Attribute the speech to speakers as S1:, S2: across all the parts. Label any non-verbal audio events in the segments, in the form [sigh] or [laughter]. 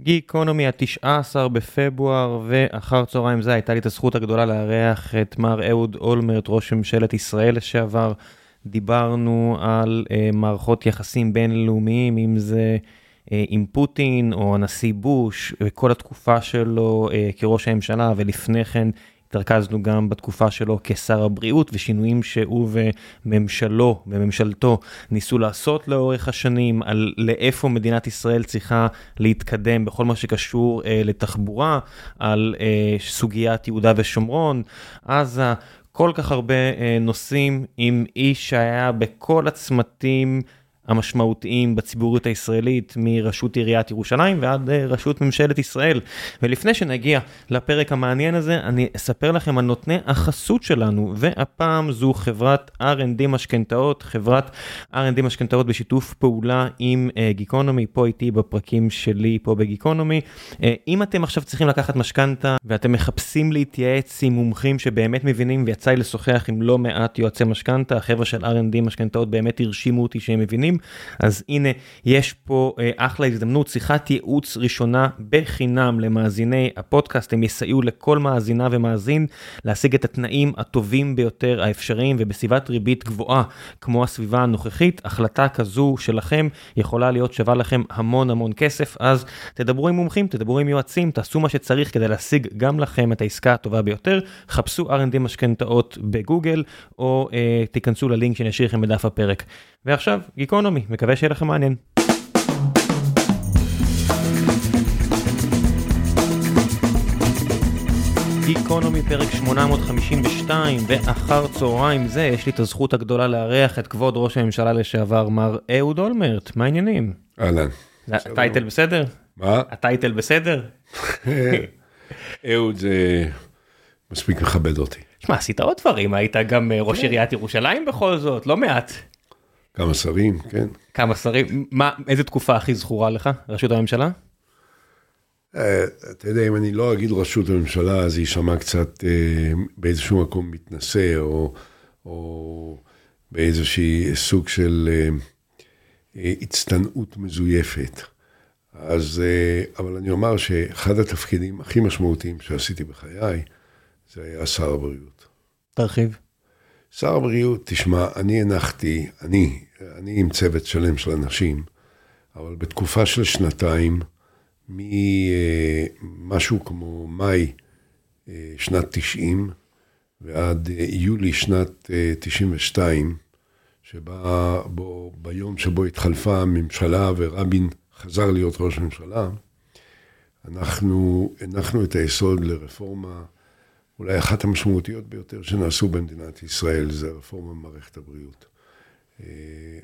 S1: גיקונומי ה-19 בפברואר, ואחר צהריים זה הייתה לי את הזכות הגדולה לארח את מר אהוד אולמרט, ראש ממשלת ישראל לשעבר. דיברנו על uh, מערכות יחסים בינלאומיים, אם זה uh, עם פוטין או הנשיא בוש, וכל התקופה שלו uh, כראש הממשלה, ולפני כן התרכזנו גם בתקופה שלו כשר הבריאות ושינויים שהוא וממשלו וממשלתו ניסו לעשות לאורך השנים על לאיפה מדינת ישראל צריכה להתקדם בכל מה שקשור אה, לתחבורה, על אה, סוגיית יהודה ושומרון, עזה, כל כך הרבה אה, נושאים עם איש שהיה בכל הצמתים. המשמעותיים בציבוריות הישראלית מראשות עיריית ירושלים ועד אה, ראשות ממשלת ישראל. ולפני שנגיע לפרק המעניין הזה, אני אספר לכם על נותני החסות שלנו, והפעם זו חברת R&D משכנתאות, חברת R&D משכנתאות בשיתוף פעולה עם גיקונומי, uh, פה איתי בפרקים שלי פה בגיקונומי. Uh, אם אתם עכשיו צריכים לקחת משכנתה ואתם מחפשים להתייעץ עם מומחים שבאמת מבינים, ויצא לי לשוחח עם לא מעט יועצי משכנתה, החבר'ה של R&D משכנתאות באמת הרשימו אותי שהם מבינים. אז הנה, יש פה אה, אחלה הזדמנות, שיחת ייעוץ ראשונה בחינם למאזיני הפודקאסט, הם יסייעו לכל מאזינה ומאזין להשיג את התנאים הטובים ביותר האפשריים ובסביבת ריבית גבוהה כמו הסביבה הנוכחית, החלטה כזו שלכם יכולה להיות שווה לכם המון המון כסף, אז תדברו עם מומחים, תדברו עם יועצים, תעשו מה שצריך כדי להשיג גם לכם את העסקה הטובה ביותר, חפשו R&D משכנתאות בגוגל או אה, תיכנסו ללינק שאני אשאיר לכם בדף הפרק. ועכשיו, גיקונומי, מקווה שיהיה לכם מעניין. גיקונומי פרק 852 ואחר צהריים זה יש לי את הזכות הגדולה לארח את כבוד ראש הממשלה לשעבר מר אהוד אולמרט מה העניינים?
S2: אהלן.
S1: הטייטל בסדר?
S2: מה?
S1: הטייטל בסדר? [laughs]
S2: אהוד זה מספיק מכבד אותי.
S1: שמע עשית עוד דברים היית גם ראש עיריית ירושלים בכל זאת לא מעט.
S2: כמה שרים, כן.
S1: כמה שרים, מה, איזה תקופה הכי זכורה לך, ראשות הממשלה?
S2: אתה יודע, אם אני לא אגיד ראשות הממשלה, אז יישמע קצת אה, באיזשהו מקום מתנשא, או, או באיזושהי סוג של אה, אה, הצטנעות מזויפת. אז, אה, אבל אני אומר שאחד התפקידים הכי משמעותיים שעשיתי בחיי, זה היה שר הבריאות.
S1: תרחיב.
S2: שר הבריאות, תשמע, אני הנחתי, אני, אני עם צוות שלם של אנשים, אבל בתקופה של שנתיים, ממשהו כמו מאי שנת 90 ועד יולי שנת 92, שבה בו, ביום שבו התחלפה הממשלה ורבין חזר להיות ראש ממשלה, אנחנו הנחנו את היסוד לרפורמה אולי אחת המשמעותיות ביותר שנעשו במדינת ישראל, זה רפורמה במערכת הבריאות.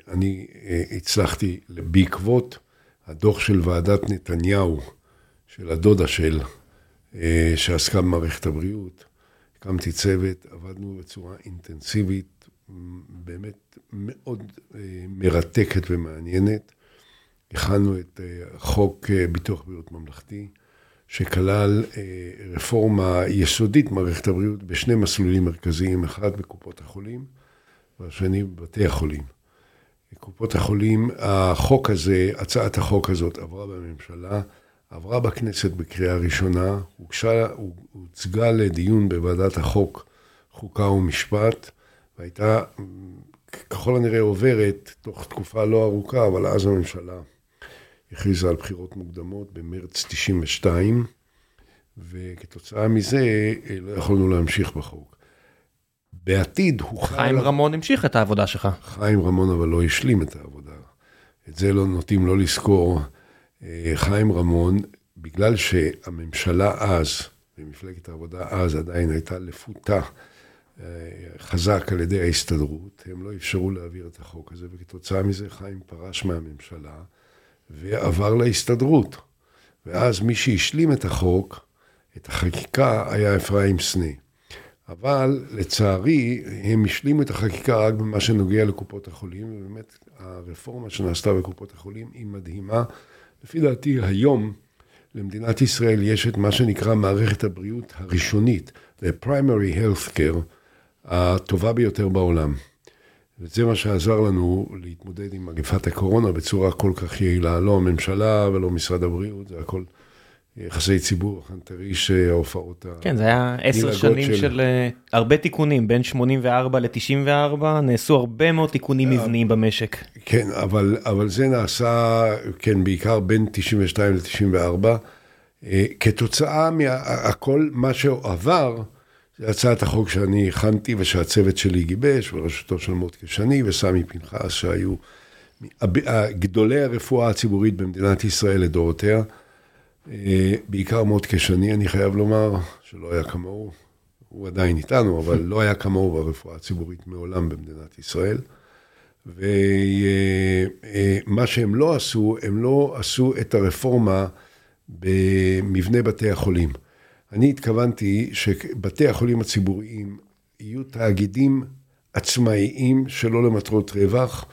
S2: אני הצלחתי, בעקבות הדוח של ועדת נתניהו, של הדודה של, שעסקה במערכת הבריאות, הקמתי צוות, עבדנו בצורה אינטנסיבית, באמת מאוד מרתקת ומעניינת. הכנו את חוק ביטוח בריאות ממלכתי. שכלל רפורמה יסודית במערכת הבריאות בשני מסלולים מרכזיים, אחד בקופות החולים והשני בבתי החולים. קופות החולים, החוק הזה, הצעת החוק הזאת עברה בממשלה, עברה בכנסת בקריאה ראשונה, הוגשה, הוצגה לדיון בוועדת החוק, חוקה ומשפט, והייתה ככל הנראה עוברת תוך תקופה לא ארוכה, אבל אז הממשלה הכריזה על בחירות מוקדמות במרץ 92, וכתוצאה מזה לא יכולנו להמשיך בחוק. בעתיד הוא
S1: חי... חיים רמון המשיך את העבודה שלך.
S2: חיים רמון אבל לא השלים את העבודה. את זה לא נוטים לא לזכור. חיים רמון, בגלל שהממשלה אז, ומפלגת העבודה אז עדיין הייתה לפותה חזק על ידי ההסתדרות, הם לא אפשרו להעביר את החוק הזה, וכתוצאה מזה חיים פרש מהממשלה. ועבר להסתדרות. ואז מי שהשלים את החוק, את החקיקה, היה אפרים סנה. אבל לצערי, הם השלימו את החקיקה רק במה שנוגע לקופות החולים, ובאמת הרפורמה שנעשתה בקופות החולים היא מדהימה. לפי דעתי היום למדינת ישראל יש את מה שנקרא מערכת הבריאות הראשונית, the primary health care, הטובה ביותר בעולם. וזה מה שעזר לנו להתמודד עם מגפת הקורונה בצורה כל כך יעילה. לא הממשלה ולא משרד הבריאות, זה הכל יחסי ציבור, חנטריש, ההופעות
S1: כן, זה היה עשר שנים של... של הרבה תיקונים, בין 84 ל-94, נעשו הרבה מאוד תיקונים מבניים במשק.
S2: כן, אבל, אבל זה נעשה, כן, בעיקר בין 92 ל-94. כתוצאה מהכל, מה שעבר, זה הצעת החוק שאני הכנתי ושהצוות שלי גיבש, בראשותו של מוטקה שני וסמי פנחס, שהיו גדולי הרפואה הציבורית במדינת ישראל לדורותיה. בעיקר מוטקה שני, אני חייב לומר, שלא היה כמוהו, הוא עדיין איתנו, אבל לא היה כמוהו ברפואה הציבורית מעולם במדינת ישראל. ומה שהם לא עשו, הם לא עשו את הרפורמה במבנה בתי החולים. אני התכוונתי שבתי החולים הציבוריים יהיו תאגידים עצמאיים שלא למטרות רווח.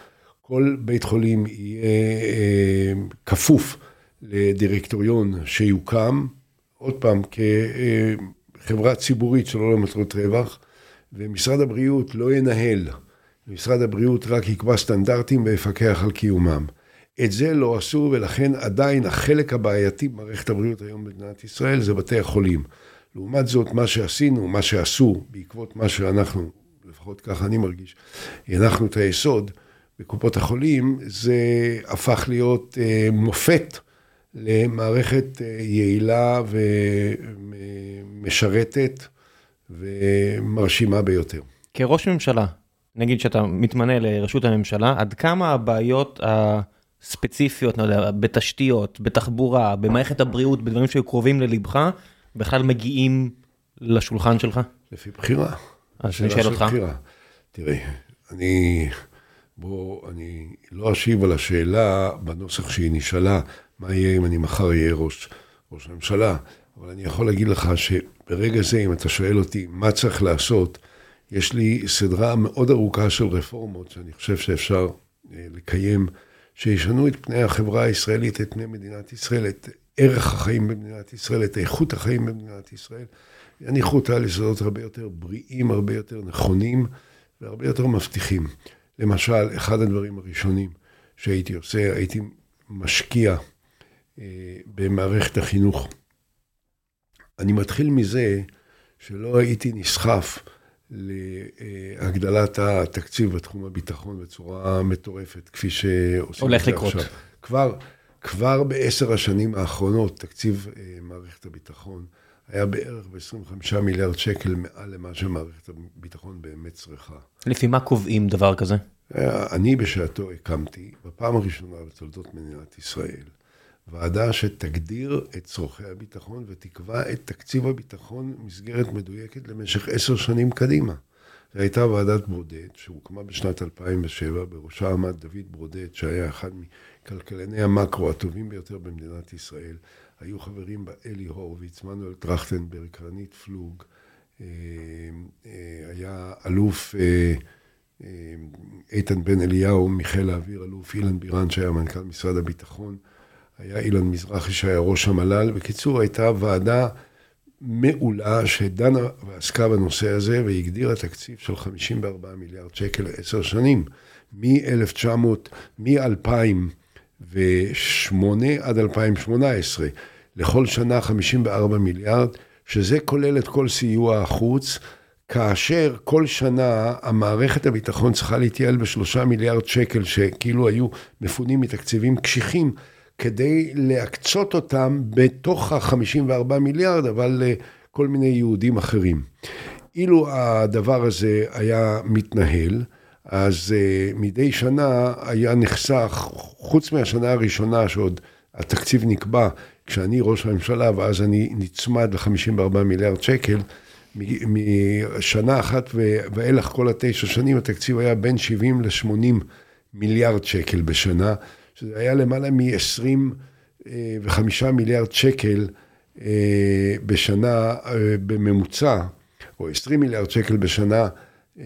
S2: כל בית חולים יהיה אה, כפוף לדירקטוריון שיוקם, עוד פעם, כחברה ציבורית שלא למטרות רווח, ומשרד הבריאות לא ינהל, משרד הבריאות רק יקבע סטנדרטים ויפקח על קיומם. את זה לא עשו, ולכן עדיין החלק הבעייתי במערכת הבריאות היום במדינת ישראל זה בתי החולים. לעומת זאת, מה שעשינו, מה שעשו, בעקבות מה שאנחנו, לפחות ככה אני מרגיש, הנחנו את היסוד בקופות החולים, זה הפך להיות אה, מופת למערכת אה, יעילה ומשרתת ומרשימה ביותר.
S1: כראש ממשלה, נגיד שאתה מתמנה לראשות הממשלה, עד כמה הבעיות ה... ספציפיות, לא יודע, בתשתיות, בתחבורה, במערכת הבריאות, בדברים שהיו קרובים ללבך, בכלל מגיעים לשולחן שלך?
S2: לפי בחירה.
S1: אז אני שואל אותך.
S2: תראה, אני, בוא, אני לא אשיב על השאלה בנוסח שהיא נשאלה, מה יהיה אם אני מחר אהיה ראש, ראש הממשלה, אבל אני יכול להגיד לך שברגע זה, אם אתה שואל אותי מה צריך לעשות, יש לי סדרה מאוד ארוכה של רפורמות שאני חושב שאפשר אה, לקיים. שישנו את פני החברה הישראלית, את פני מדינת ישראל, את ערך החיים במדינת ישראל, את איכות החיים במדינת ישראל. יניחו אותה ליסודות הרבה יותר בריאים, הרבה יותר נכונים והרבה יותר מבטיחים. למשל, אחד הדברים הראשונים שהייתי עושה, הייתי משקיע במערכת החינוך. אני מתחיל מזה שלא הייתי נסחף להגדלת התקציב בתחום הביטחון בצורה מטורפת, כפי שעושים
S1: הולך לקרות. עכשיו.
S2: כבר, כבר בעשר השנים האחרונות, תקציב אה, מערכת הביטחון היה בערך ב-25 מיליארד שקל מעל למה שמערכת הביטחון באמת צריכה.
S1: לפי מה קובעים דבר כזה?
S2: אני בשעתו הקמתי, בפעם הראשונה בתולדות מדינת ישראל, ועדה שתגדיר את צורכי הביטחון ותקבע את תקציב הביטחון מסגרת מדויקת למשך עשר שנים קדימה. זו הייתה ועדת ברודט, שהוקמה בשנת 2007, בראשה עמד דוד ברודט, שהיה אחד מכלכלני המקרו הטובים ביותר במדינת ישראל. היו חברים בה אלי הורוביץ, מנואל טרכטנברג, קרנית פלוג, אה, אה, היה אלוף אה, איתן בן אליהו מחיל האוויר, אלוף אילן בירן, שהיה מנכ"ל משרד הביטחון. היה אילן מזרחי שהיה ראש המל"ל. בקיצור, הייתה ועדה מעולה שדנה ועסקה בנושא הזה והגדירה תקציב של 54 מיליארד שקל לעשר שנים, מ-1900, מ-2008 עד 2018, לכל שנה 54 מיליארד, שזה כולל את כל סיוע החוץ. כאשר כל שנה המערכת הביטחון צריכה להתייעל בשלושה מיליארד שקל שכאילו היו מפונים מתקציבים קשיחים כדי להקצות אותם בתוך ה-54 מיליארד, אבל לכל מיני יהודים אחרים. אילו הדבר הזה היה מתנהל, אז uh, מדי שנה היה נחסך, חוץ מהשנה הראשונה שעוד התקציב נקבע, כשאני ראש הממשלה ואז אני נצמד ל-54 מיליארד שקל, משנה אחת ואילך כל התשע שנים התקציב היה בין 70 ל-80 מיליארד שקל בשנה. שזה היה למעלה מ-25 מיליארד שקל אה, בשנה אה, בממוצע, או 20 מיליארד שקל בשנה, אה,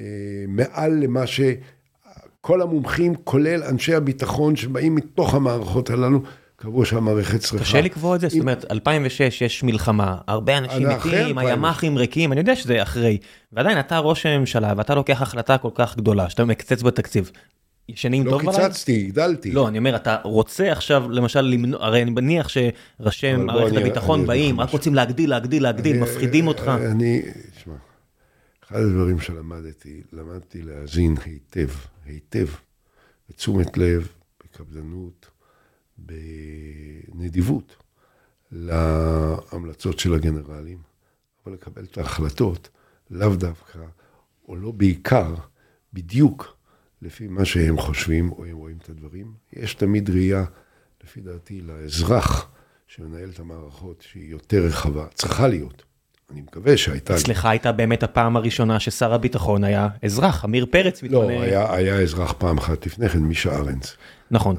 S2: מעל למה שכל המומחים, כולל אנשי הביטחון שבאים מתוך המערכות הללו, קבעו שהמערכת צריכה.
S1: קשה לקבוע את זה? זאת אומרת, 2006 יש מלחמה, הרבה אנשים מתים, הימ"חים ריקים, אני יודע שזה אחרי, ועדיין אתה ראש הממשלה ואתה לוקח החלטה כל כך גדולה, שאתה מקצץ בתקציב. ישנים טוב
S2: בלילה? לא קיצצתי, הגדלתי.
S1: לא, אני אומר, אתה רוצה עכשיו למשל למנוע, הרי אני מניח שראשי מערכת הביטחון באים, רק רוצים להגדיל, להגדיל, להגדיל, מפחידים אותך.
S2: אני, תשמע, אחד הדברים שלמדתי, למדתי להאזין היטב, היטב, בתשומת לב, בקפדנות, בנדיבות, להמלצות של הגנרלים, אבל לקבל את ההחלטות, לאו דווקא, או לא בעיקר, בדיוק לפי מה שהם חושבים או הם רואים את הדברים. יש תמיד ראייה, לפי דעתי, לאזרח שמנהל את המערכות שהיא יותר רחבה, צריכה להיות. אני מקווה שהייתה...
S1: אצלך הייתה באמת הפעם הראשונה ששר הביטחון היה אזרח, עמיר פרץ.
S2: לא, היה, היה אזרח פעם אחת לפני כן, מישה ארנס.
S1: נכון,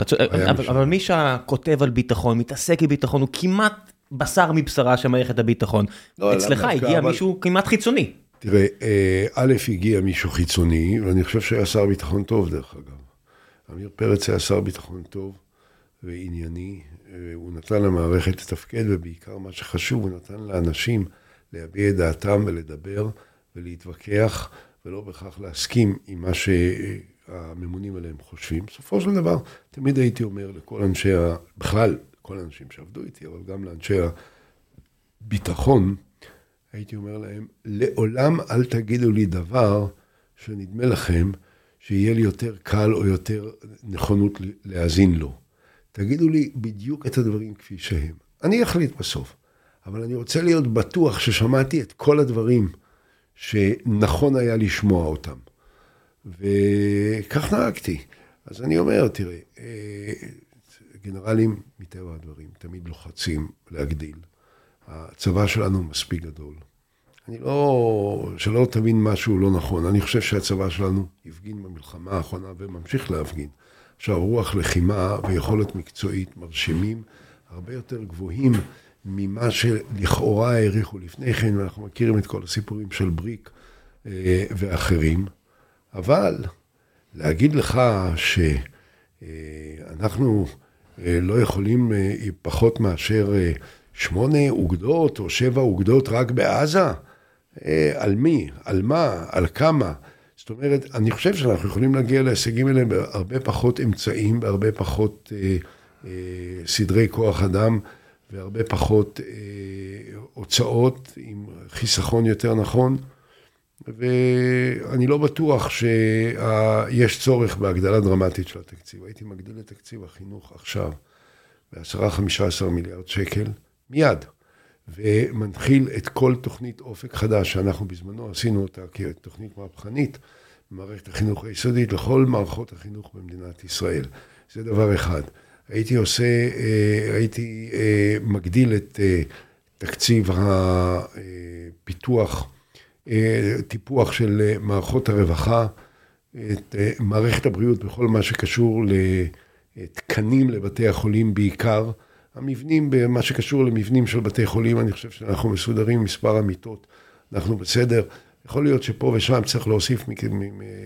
S1: אבל, אבל מישה כותב על ביטחון, מתעסק עם ביטחון, הוא כמעט בשר מבשרה של מערכת הביטחון. לא, אצלך הגיע אבל... מישהו כמעט חיצוני.
S2: תראה, אה, א', הגיע מישהו חיצוני, ואני חושב שהיה שר ביטחון טוב, דרך אגב. עמיר פרץ היה שר ביטחון טוב וענייני, הוא נתן למערכת לתפקד, ובעיקר מה שחשוב, הוא נתן לאנשים להביע את דעתם ולדבר ולהתווכח, ולא בהכרח להסכים עם מה שהממונים עליהם חושבים. בסופו של דבר, תמיד הייתי אומר לכל אנשי, ה... בכלל, כל האנשים שעבדו איתי, אבל גם לאנשי הביטחון, הייתי אומר להם, לעולם אל תגידו לי דבר שנדמה לכם שיהיה לי יותר קל או יותר נכונות להאזין לו. תגידו לי בדיוק את הדברים כפי שהם. אני אחליט בסוף, אבל אני רוצה להיות בטוח ששמעתי את כל הדברים שנכון היה לשמוע אותם. וכך נהגתי. אז אני אומר, תראה, אה, גנרלים, מטבע הדברים, תמיד לוחצים להגדיל. הצבא שלנו מספיק גדול. אני לא, שלא תבין משהו לא נכון, אני חושב שהצבא שלנו הפגין במלחמה האחרונה וממשיך להפגין. עכשיו, רוח לחימה ויכולת מקצועית מרשימים, הרבה יותר גבוהים ממה שלכאורה העריכו לפני כן, ואנחנו מכירים את כל הסיפורים של בריק אה, ואחרים, אבל להגיד לך שאנחנו אה, לא יכולים אה, פחות מאשר שמונה אוגדות או שבע אוגדות רק בעזה? על מי? על מה? על כמה? זאת אומרת, אני חושב שאנחנו יכולים להגיע להישגים האלה בהרבה פחות אמצעים, בהרבה פחות אה, אה, סדרי כוח אדם והרבה פחות אה, הוצאות עם חיסכון יותר נכון. ואני לא בטוח שיש צורך בהגדלה דרמטית של התקציב. הייתי מגדיל את תקציב החינוך עכשיו ב-10-15 מיליארד שקל, מיד. ומנחיל את כל תוכנית אופק חדש, שאנחנו בזמנו עשינו אותה כתוכנית מהפכנית, במערכת החינוך היסודית, לכל מערכות החינוך במדינת ישראל. זה דבר אחד. הייתי עושה, אה, הייתי אה, מגדיל את אה, תקציב הפיתוח, טיפוח של מערכות הרווחה, את מערכת הבריאות בכל מה שקשור לתקנים לבתי החולים בעיקר. המבנים, במה שקשור למבנים של בתי חולים, אני חושב שאנחנו מסודרים, מספר המיטות, אנחנו בסדר. יכול להיות שפה ושם צריך להוסיף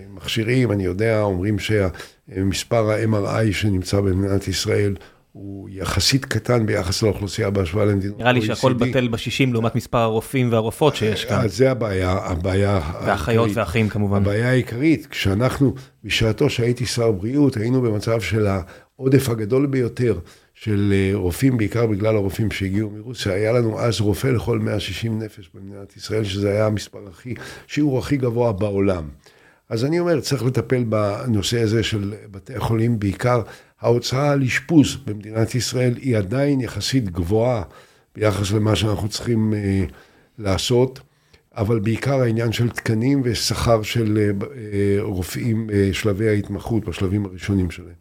S2: מכשירים, אני יודע, אומרים שמספר ה-MRI שנמצא במדינת ישראל הוא יחסית קטן ביחס לאוכלוסייה בהשוואה למדינות
S1: נראה לי שהכל בטל בשישים לעומת מספר הרופאים והרופאות שיש כאן.
S2: אז זה הבעיה, הבעיה
S1: והאחיות והאחים כמובן.
S2: הבעיה העיקרית, כשאנחנו, בשעתו שהייתי שר בריאות, היינו במצב של העודף הגדול ביותר של אה, רופאים, בעיקר בגלל הרופאים שהגיעו מרוסיה. היה לנו אז רופא לכל 160 נפש במדינת ישראל, שזה היה המספר הכי, שיעור הכי גבוה בעולם. אז אני אומר, צריך לטפל בנושא הזה של בתי החולים, בעיקר ההוצאה על אשפוז במדינת ישראל היא עדיין יחסית גבוהה ביחס למה שאנחנו צריכים אה, לעשות, אבל בעיקר העניין של תקנים ושכר של אה, אה רופאים בשלבי אה, ההתמחות, בשלבים הראשונים שלהם,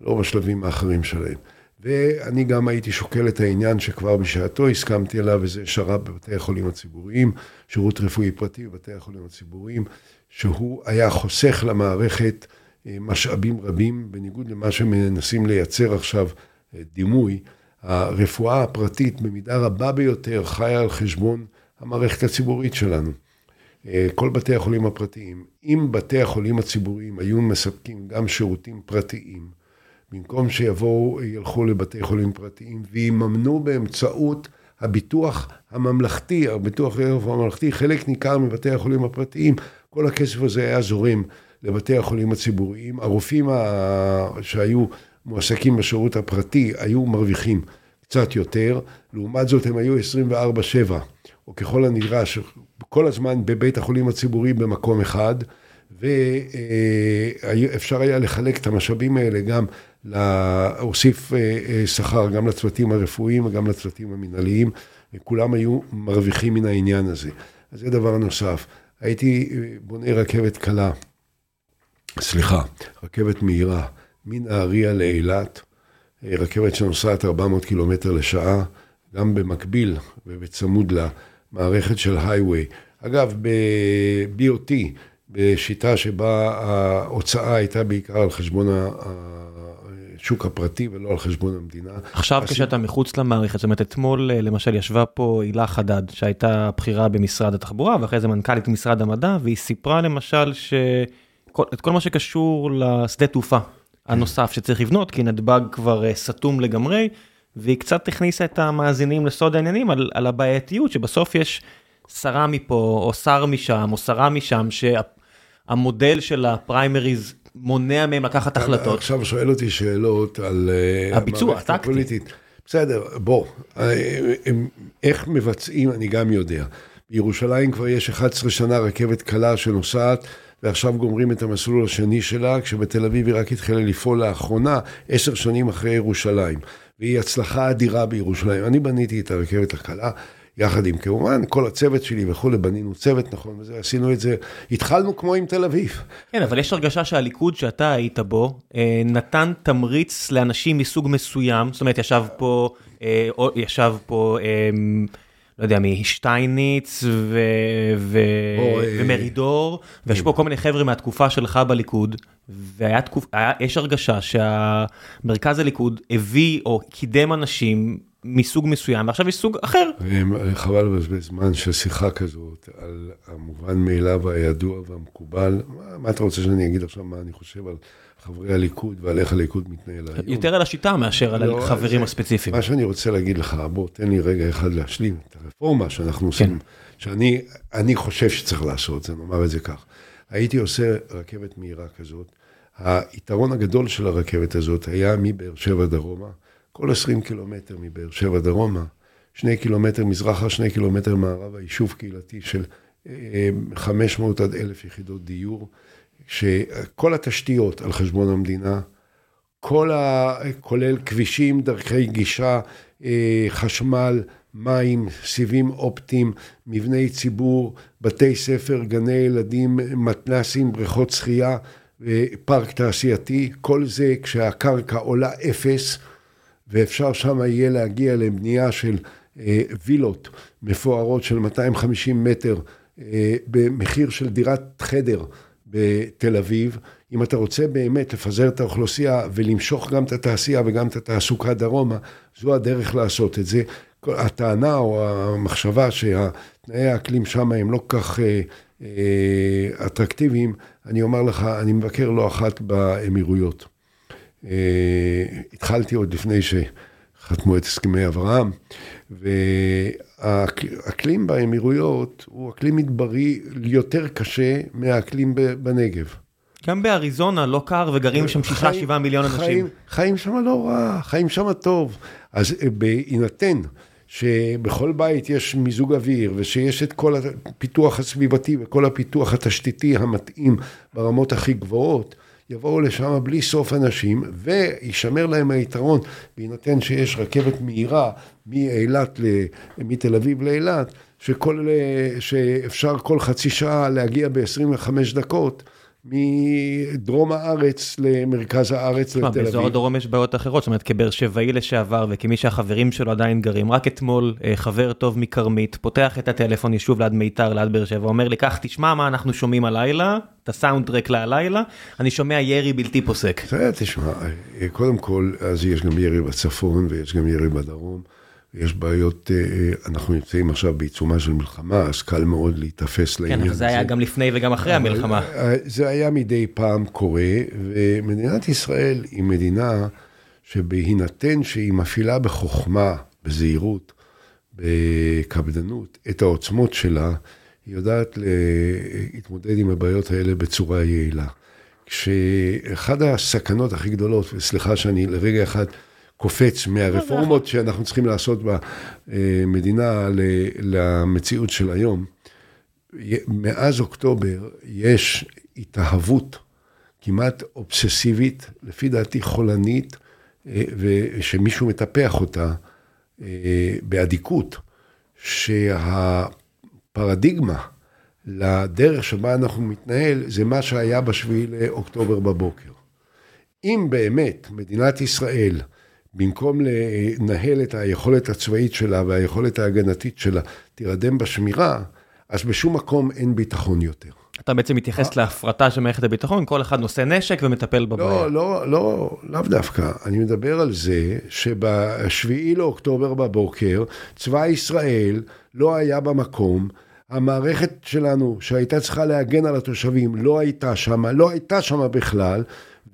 S2: לא בשלבים האחרים שלהם. ואני גם הייתי שוקל את העניין שכבר בשעתו הסכמתי עליו, וזה שר"פ בבתי החולים הציבוריים, שירות רפואי פרטי בבתי החולים הציבוריים, שהוא היה חוסך למערכת אה, משאבים רבים, בניגוד למה שמנסים לייצר עכשיו אה, דימוי. הרפואה הפרטית במידה רבה ביותר חיה על חשבון המערכת הציבורית שלנו. אה, כל בתי החולים הפרטיים, אם בתי החולים הציבוריים היו מספקים גם שירותים פרטיים, במקום שיבואו, ילכו לבתי חולים פרטיים ויממנו באמצעות הביטוח הממלכתי, הביטוח הממלכתי, חלק ניכר מבתי החולים הפרטיים, כל הכסף הזה היה זורם לבתי החולים הציבוריים. הרופאים שהיו מועסקים בשירות הפרטי היו מרוויחים קצת יותר, לעומת זאת הם היו 24-7, או ככל הנדרש, כל הזמן בבית החולים הציבורי במקום אחד, ואפשר היה לחלק את המשאבים האלה גם להוסיף אה, אה, שכר גם לצוותים הרפואיים וגם לצוותים המנהליים, וכולם היו מרוויחים מן העניין הזה. אז זה דבר נוסף. הייתי אה, בונה רכבת קלה, סליחה, רכבת מהירה, מנהריה לאילת, רכבת שנוסעת 400 קילומטר לשעה, גם במקביל ובצמוד למערכת של הייווי. אגב, ב-BOT, בשיטה שבה ההוצאה הייתה בעיקר על חשבון השוק הפרטי ולא על חשבון המדינה.
S1: עכשיו הסיב... כשאתה מחוץ למערכת, זאת אומרת אתמול אה, למשל ישבה פה הילה חדד שהייתה בכירה במשרד התחבורה ואחרי זה מנכ"לית משרד המדע והיא סיפרה למשל שאת כל מה שקשור לשדה תעופה הנוסף שצריך לבנות כי נתב"ג כבר אה, סתום לגמרי והיא קצת הכניסה את המאזינים לסוד העניינים על, על הבעייתיות שבסוף יש שרה מפה או שר משם או שרה משם שהמודל של הפריימריז מונע מהם לקחת החלטות.
S2: עכשיו שואל אותי שאלות על
S1: אה, הביצוע, הטקטי.
S2: בסדר, בוא, אה, איך מבצעים אני גם יודע. בירושלים כבר יש 11 שנה רכבת קלה שנוסעת, ועכשיו גומרים את המסלול השני שלה, כשבתל אביב היא רק התחילה לפעול לאחרונה, עשר שנים אחרי ירושלים. והיא הצלחה אדירה בירושלים. אני בניתי את הרכבת הקלה. יחד עם כמובן כל הצוות שלי וכולי, בנינו צוות נכון וזה, עשינו את זה, התחלנו כמו עם תל אביב.
S1: כן, אבל יש הרגשה שהליכוד שאתה היית בו, אה, נתן תמריץ לאנשים מסוג מסוים, זאת אומרת, ישב פה, אה, ישב פה, אה, לא יודע מי, שטייניץ ו... ו... או, ומרידור, ויש פה כל מיני חבר'ה מהתקופה שלך בליכוד, והיה תקופה, יש הרגשה שהמרכז הליכוד הביא או קידם אנשים מסוג מסוים, ועכשיו יש סוג אחר.
S2: חבל לבזבז זמן של שיחה כזאת על המובן מאליו הידוע והמקובל. מה, מה אתה רוצה שאני אגיד עכשיו מה אני חושב על חברי הליכוד ועל איך הליכוד מתנהל היום?
S1: יותר על השיטה מאשר על לא, החברים הספציפיים.
S2: מה שאני רוצה להגיד לך, בוא, תן לי רגע אחד להשלים את הרפורמה שאנחנו עושים, כן. שאני חושב שצריך לעשות, זה נאמר את זה כך. הייתי עושה רכבת מהירה כזאת. היתרון הגדול של הרכבת הזאת היה מבאר שבע דרומה. כל 20 קילומטר מבאר שבע דרומה, שני קילומטר מזרחה, שני קילומטר מערבה, יישוב קהילתי של 500 אה, עד 1,000 יחידות דיור, שכל התשתיות על חשבון המדינה, כל ה... כולל כבישים, דרכי גישה, אה, חשמל, מים, סיבים אופטיים, מבני ציבור, בתי ספר, גני ילדים, מתנסים, בריכות שחייה, פארק תעשייתי, כל זה כשהקרקע עולה אפס. ואפשר שם יהיה להגיע לבנייה של אה, וילות מפוארות של 250 מטר אה, במחיר של דירת חדר בתל אביב. אם אתה רוצה באמת לפזר את האוכלוסייה ולמשוך גם את התעשייה וגם את התעסוקה דרומה, זו הדרך לעשות את זה. הטענה או המחשבה שהתנאי האקלים שם הם לא כך אה, אה, אטרקטיביים, אני אומר לך, אני מבקר לא אחת באמירויות. אה, התחלתי עוד לפני שחתמו את הסכמי אברהם, והאקלים באמירויות הוא אקלים מדברי יותר קשה מהאקלים בנגב.
S1: גם באריזונה לא קר וגרים שם שישה, שבעה מיליון אנשים. חיים,
S2: חיים שם לא רע, חיים שם טוב. אז אה, בהינתן שבכל בית יש מיזוג אוויר ושיש את כל הפיתוח הסביבתי וכל הפיתוח התשתיתי המתאים ברמות הכי גבוהות, יבואו לשם בלי סוף אנשים, וישמר להם היתרון, בהינתן שיש רכבת מהירה מאילת, מתל אביב לאילת, שכל, שאפשר כל חצי שעה להגיע ב-25 דקות. מדרום הארץ למרכז הארץ לתל אביב.
S1: באזור הדרום יש בעיות אחרות, זאת אומרת כבאר שבעי לשעבר וכמי שהחברים שלו עדיין גרים, רק אתמול אה, חבר טוב מכרמית פותח את הטלפון יישוב ליד מיתר ליד באר שבע, אומר לי קח תשמע מה אנחנו שומעים הלילה, את הסאונד טרק להלילה, אני שומע ירי בלתי פוסק.
S2: תשמע, אה, קודם כל אז יש גם ירי בצפון ויש גם ירי בדרום. יש בעיות, אנחנו נמצאים עכשיו בעיצומה של מלחמה, אז קל מאוד להיתפס לעניין הזה.
S1: כן, אבל זה היה גם לפני וגם אחרי המלחמה.
S2: זה היה מדי פעם קורה, ומדינת ישראל היא מדינה שבהינתן שהיא מפעילה בחוכמה, בזהירות, בקפדנות, את העוצמות שלה, היא יודעת להתמודד עם הבעיות האלה בצורה יעילה. כשאחד הסכנות הכי גדולות, וסליחה שאני לרגע אחד קופץ מהרפורמות שאנחנו צריכים לעשות במדינה למציאות של היום, מאז אוקטובר יש התאהבות כמעט אובססיבית, לפי דעתי חולנית, ושמישהו מטפח אותה באדיקות, שהפרדיגמה לדרך שבה אנחנו מתנהל, זה מה שהיה בשביעי לאוקטובר בבוקר. אם באמת מדינת ישראל, במקום לנהל את היכולת הצבאית שלה והיכולת ההגנתית שלה, תירדם בשמירה, אז בשום מקום אין ביטחון יותר.
S1: אתה בעצם מתייחס להפרטה של מערכת הביטחון, כל אחד נושא נשק ומטפל בבעיה.
S2: לא, לא, לא, לאו דווקא. אני מדבר על זה שבשביעי לאוקטובר בבוקר, צבא ישראל לא היה במקום. המערכת שלנו, שהייתה צריכה להגן על התושבים, לא הייתה שם, לא הייתה שם בכלל,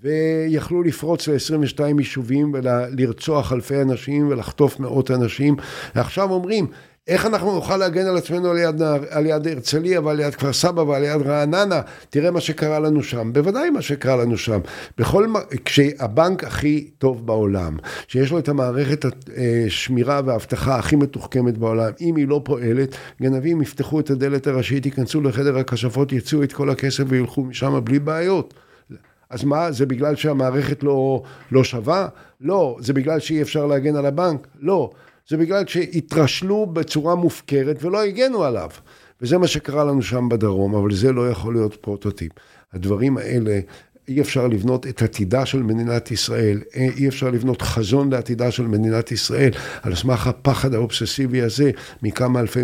S2: ויכלו לפרוץ ל-22 יישובים ולרצוח אלפי אנשים ולחטוף מאות אנשים. ועכשיו אומרים, איך אנחנו נוכל להגן על עצמנו על יד, על יד הרצליה ועל יד כפר סבא ועל יד רעננה? תראה מה שקרה לנו שם. בוודאי מה שקרה לנו שם. בכל, כשהבנק הכי טוב בעולם, שיש לו את המערכת השמירה והאבטחה הכי מתוחכמת בעולם, אם היא לא פועלת, גנבים יפתחו את הדלת הראשית, ייכנסו לחדר הכשפות, יצאו את כל הכסף וילכו משם בלי בעיות. אז מה, זה בגלל שהמערכת לא, לא שווה? לא. זה בגלל שאי אפשר להגן על הבנק? לא. זה בגלל שהתרשלו בצורה מופקרת ולא הגנו עליו. וזה מה שקרה לנו שם בדרום, אבל זה לא יכול להיות פרוטוטיפ. הדברים האלה, אי אפשר לבנות את עתידה של מדינת ישראל, אי אפשר לבנות חזון לעתידה של מדינת ישראל, על סמך הפחד האובססיבי הזה מכמה אלפי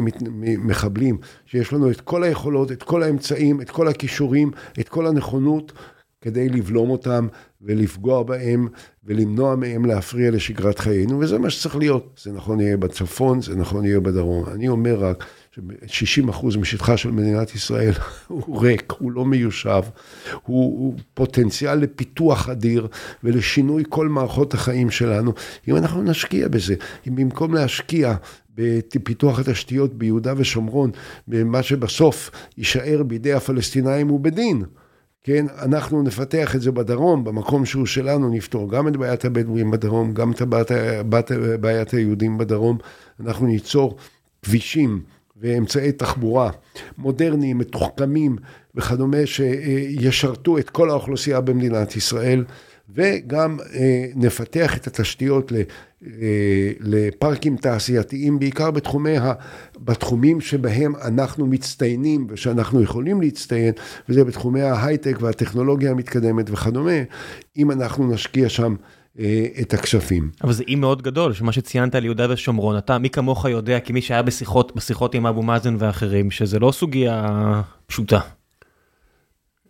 S2: מחבלים, שיש לנו את כל היכולות, את כל האמצעים, את כל הכישורים, את כל הנכונות. כדי לבלום אותם ולפגוע בהם ולמנוע מהם להפריע לשגרת חיינו, וזה מה שצריך להיות. זה נכון יהיה בצפון, זה נכון יהיה בדרום. אני אומר רק ש-60% משטחה של מדינת ישראל [laughs] הוא ריק, הוא לא מיושב, הוא, הוא פוטנציאל לפיתוח אדיר ולשינוי כל מערכות החיים שלנו. אם אנחנו נשקיע בזה, אם במקום להשקיע בפיתוח התשתיות ביהודה ושומרון, במה שבסוף יישאר בידי הפלסטינאים ובדין, כן, אנחנו נפתח את זה בדרום, במקום שהוא שלנו, נפתור גם את בעיית הבדואים בדרום, גם את בעיית, בעיית היהודים בדרום. אנחנו ניצור כבישים ואמצעי תחבורה מודרניים, מתוחכמים וכדומה, שישרתו את כל האוכלוסייה במדינת ישראל. וגם אה, נפתח את התשתיות אה, לפארקים תעשייתיים, בעיקר בתחומי ה, בתחומים שבהם אנחנו מצטיינים ושאנחנו יכולים להצטיין, וזה בתחומי ההייטק והטכנולוגיה המתקדמת וכדומה, אם אנחנו נשקיע שם אה, את הכספים.
S1: אבל זה אי מאוד גדול, שמה שציינת על יהודה ושומרון, אתה מי כמוך יודע, כמי שהיה בשיחות, בשיחות עם אבו מאזן ואחרים, שזה לא סוגיה פשוטה.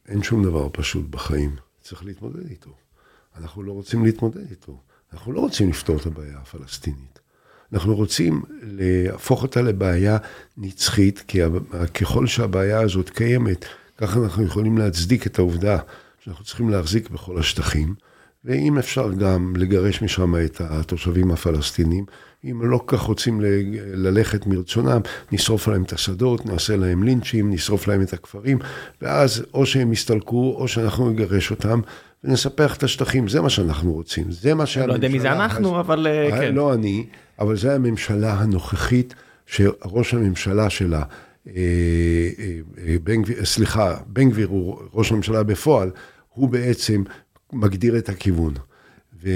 S2: אין שום דבר פשוט בחיים, צריך להתמודד איתו. אנחנו לא רוצים להתמודד איתו. אנחנו לא רוצים לפתור את הבעיה הפלסטינית. אנחנו רוצים להפוך אותה לבעיה נצחית, כי ככל שהבעיה הזאת קיימת, ככה אנחנו יכולים להצדיק את העובדה שאנחנו צריכים להחזיק בכל השטחים, ואם אפשר גם לגרש משם את התושבים הפלסטינים. אם לא כך רוצים ללכת מרצונם, נשרוף להם את השדות, נעשה להם לינצ'ים, נשרוף להם את הכפרים, ואז או שהם יסתלקו, או שאנחנו נגרש אותם, ונספח את השטחים, זה מה שאנחנו רוצים, זה מה שהממשלה...
S1: לא יודע מי זה אנחנו, אבל אה, כן.
S2: לא אני, אבל זה הממשלה הנוכחית, שראש הממשלה שלה, אה, אה, בן גביר, סליחה, בן גביר הוא ראש הממשלה בפועל, הוא בעצם מגדיר את הכיוון. ו...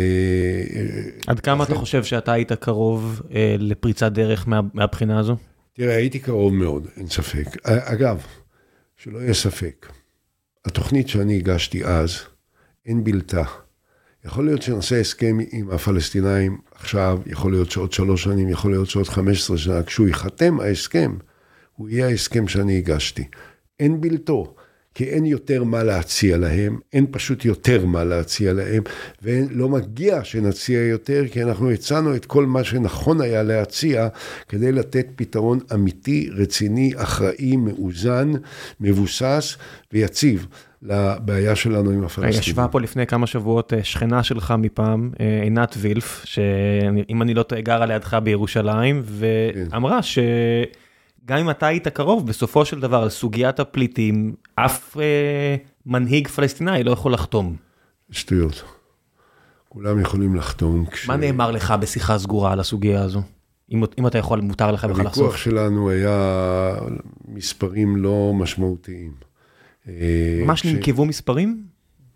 S1: עד כמה אתה חושב שאתה היית קרוב לפריצת דרך מהבחינה הזו?
S2: תראה, הייתי קרוב מאוד, אין ספק. אגב, שלא יהיה ספק, התוכנית שאני הגשתי אז, אין בלתה. יכול להיות שנעשה הסכם עם הפלסטינאים עכשיו, יכול להיות שעוד שלוש שנים, יכול להיות שעוד חמש עשרה שנה, כשהוא ייחתם ההסכם, הוא יהיה ההסכם שאני הגשתי. אין בלתו, כי אין יותר מה להציע להם, אין פשוט יותר מה להציע להם, ולא מגיע שנציע יותר, כי אנחנו הצענו את כל מה שנכון היה להציע, כדי לתת פתרון אמיתי, רציני, אחראי, מאוזן, מבוסס ויציב. לבעיה שלנו עם הפלסטינים.
S1: ישבה פה לפני כמה שבועות אה, שכנה שלך מפעם, אה, עינת וילף, שאם אני לא טועה גרה לידך בירושלים, ואמרה ש... גם אם אתה היית קרוב, בסופו של דבר, על סוגיית הפליטים, אף אה, מנהיג פלסטיני לא יכול לחתום.
S2: שטויות. כולם יכולים לחתום.
S1: כש... מה נאמר לך בשיחה סגורה על הסוגיה הזו? אם, אם אתה יכול, מותר לך בכלל לחשוף.
S2: הוויכוח שלנו היה מספרים לא משמעותיים.
S1: אה, ממש כש... ננקבו מספרים?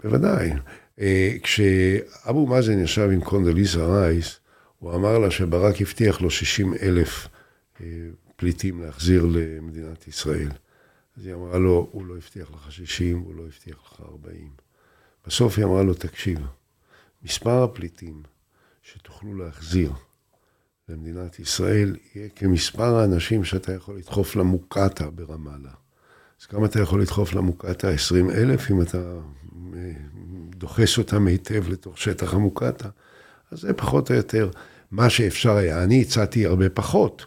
S2: בוודאי. אה, כשאבו מאזן ישב עם קונדליסה רייס, הוא אמר לה שברק הבטיח לו 60 אלף אה, פליטים להחזיר למדינת ישראל. אז היא אמרה לו, הוא לא הבטיח לך 60, הוא לא הבטיח לך 40. בסוף היא אמרה לו, תקשיב, מספר הפליטים שתוכלו להחזיר למדינת ישראל יהיה כמספר האנשים שאתה יכול לדחוף למוקטעה ברמאללה. אז כמה אתה יכול לדחוף למוקטעה? 20 אלף, אם אתה אה, דוחס אותם היטב לתוך שטח המוקטעה? אז זה פחות או יותר מה שאפשר היה. אני הצעתי הרבה פחות.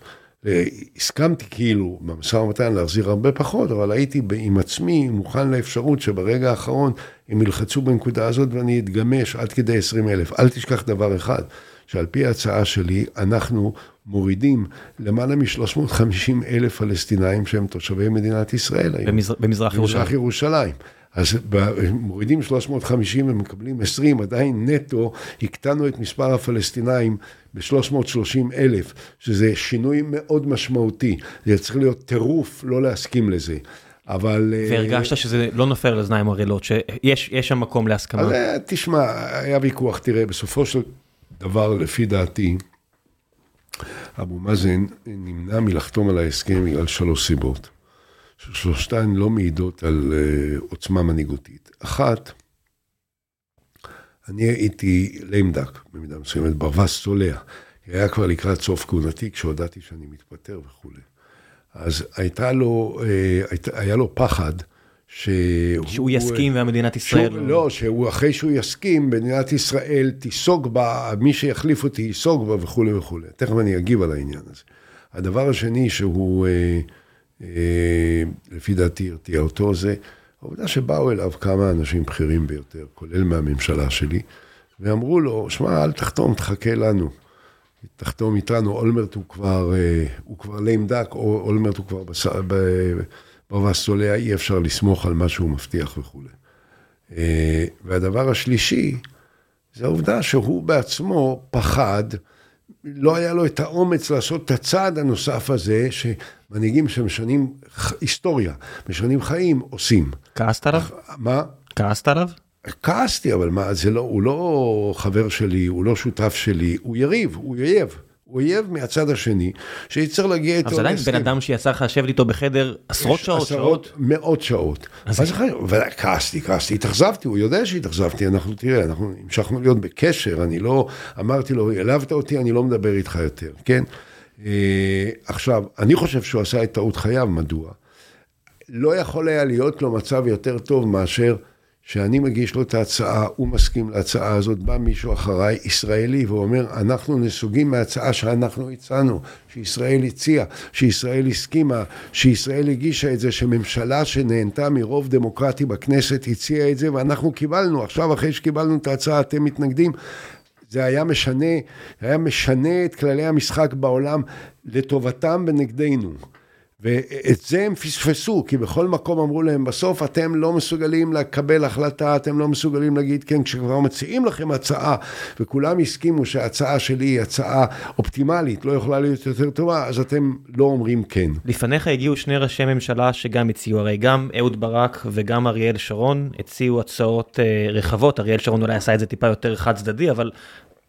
S2: הסכמתי כאילו במשא ומתן להחזיר הרבה פחות, אבל הייתי עם עצמי מוכן לאפשרות שברגע האחרון הם ילחצו בנקודה הזאת ואני אתגמש עד כדי 20 אלף. אל תשכח דבר אחד, שעל פי ההצעה שלי, אנחנו מורידים למעלה מ-350 אלף פלסטינאים שהם תושבי מדינת ישראל
S1: היום. במזרח, במזרח ירושלים.
S2: במזרח ירושלים. אז מורידים 350 ומקבלים 20, עדיין נטו הקטנו את מספר הפלסטינאים ב-330 אלף, שזה שינוי מאוד משמעותי. זה צריך להיות טירוף לא להסכים לזה. אבל...
S1: אה, והרגשת שזה לא נופל על אוזניים ערלות, שיש שם מקום להסכמה. אז
S2: אה, תשמע, היה ויכוח, תראה, בסופו של דבר, לפי דעתי, אבו מאזן נמנע מלחתום על ההסכם בגלל שלוש סיבות. שלושתן לא מעידות על uh, עוצמה מנהיגותית. אחת, אני הייתי לימדק במידה מסוימת, ברווז צולע. היה כבר לקראת סוף כהונתי כשהודעתי שאני מתפטר וכולי. אז הייתה לו, אה, היה לו פחד שהוא...
S1: שהוא יסכים והמדינת ישראל...
S2: שהוא, לא, שהוא אחרי שהוא יסכים, מדינת ישראל תיסוג בה, מי שיחליף אותי ייסוג בה וכולי וכולי. תכף אני אגיב על העניין הזה. הדבר השני שהוא... אה, לפי דעתי הרתיע אותו, זה העובדה שבאו אליו כמה אנשים בכירים ביותר, כולל מהממשלה שלי, ואמרו לו, שמע, אל תחתום, תחכה לנו. תחתום איתנו, אולמרט הוא כבר, אה, הוא כבר ליים דק, או אולמרט הוא כבר ברווז צולע, אי אפשר לסמוך על מה שהוא מבטיח וכולי. אה, והדבר השלישי, זה העובדה שהוא בעצמו פחד, לא היה לו את האומץ לעשות את הצעד הנוסף הזה, שמנהיגים שמשנים היסטוריה, משנים חיים, עושים.
S1: כעסת עליו?
S2: מה?
S1: כעסת עליו?
S2: כעסתי, אבל מה, זה לא, הוא לא חבר שלי, הוא לא שותף שלי, הוא יריב, הוא אויב. הוא אויב מהצד השני, שיצטרך להגיע איתו...
S1: אבל זה עדיין בן אדם שיצא לך לשבת איתו בחדר עשרות שעות,
S2: שעות. מאות שעות. וכעסתי, כעסתי, התאכזבתי, הוא יודע שהתאכזבתי, אנחנו, תראה, אנחנו המשכנו להיות בקשר, אני לא, אמרתי לו, העלבת אותי, אני לא מדבר איתך יותר, כן? אה, עכשיו, אני חושב שהוא עשה את טעות חייו, מדוע? לא יכול היה להיות לו מצב יותר טוב מאשר שאני מגיש לו את ההצעה, הוא מסכים להצעה הזאת, בא מישהו אחריי, ישראלי, ואומר, אנחנו נסוגים מההצעה שאנחנו הצענו, שישראל הציעה, שישראל הסכימה, שישראל הגישה את זה, שממשלה שנהנתה מרוב דמוקרטי בכנסת הציעה את זה, ואנחנו קיבלנו, עכשיו אחרי שקיבלנו את ההצעה אתם מתנגדים. זה היה משנה, היה משנה את כללי המשחק בעולם לטובתם ונגדנו. ואת זה הם פספסו, כי בכל מקום אמרו להם, בסוף אתם לא מסוגלים לקבל החלטה, אתם לא מסוגלים להגיד כן, כשכבר מציעים לכם הצעה, וכולם הסכימו שההצעה שלי היא הצעה אופטימלית, לא יכולה להיות יותר טובה, אז אתם לא אומרים כן.
S1: לפניך הגיעו שני ראשי ממשלה שגם הציעו, הרי גם אהוד ברק וגם אריאל שרון הציעו הצעות uh, רחבות, אריאל שרון אולי עשה את זה טיפה יותר חד צדדי, אבל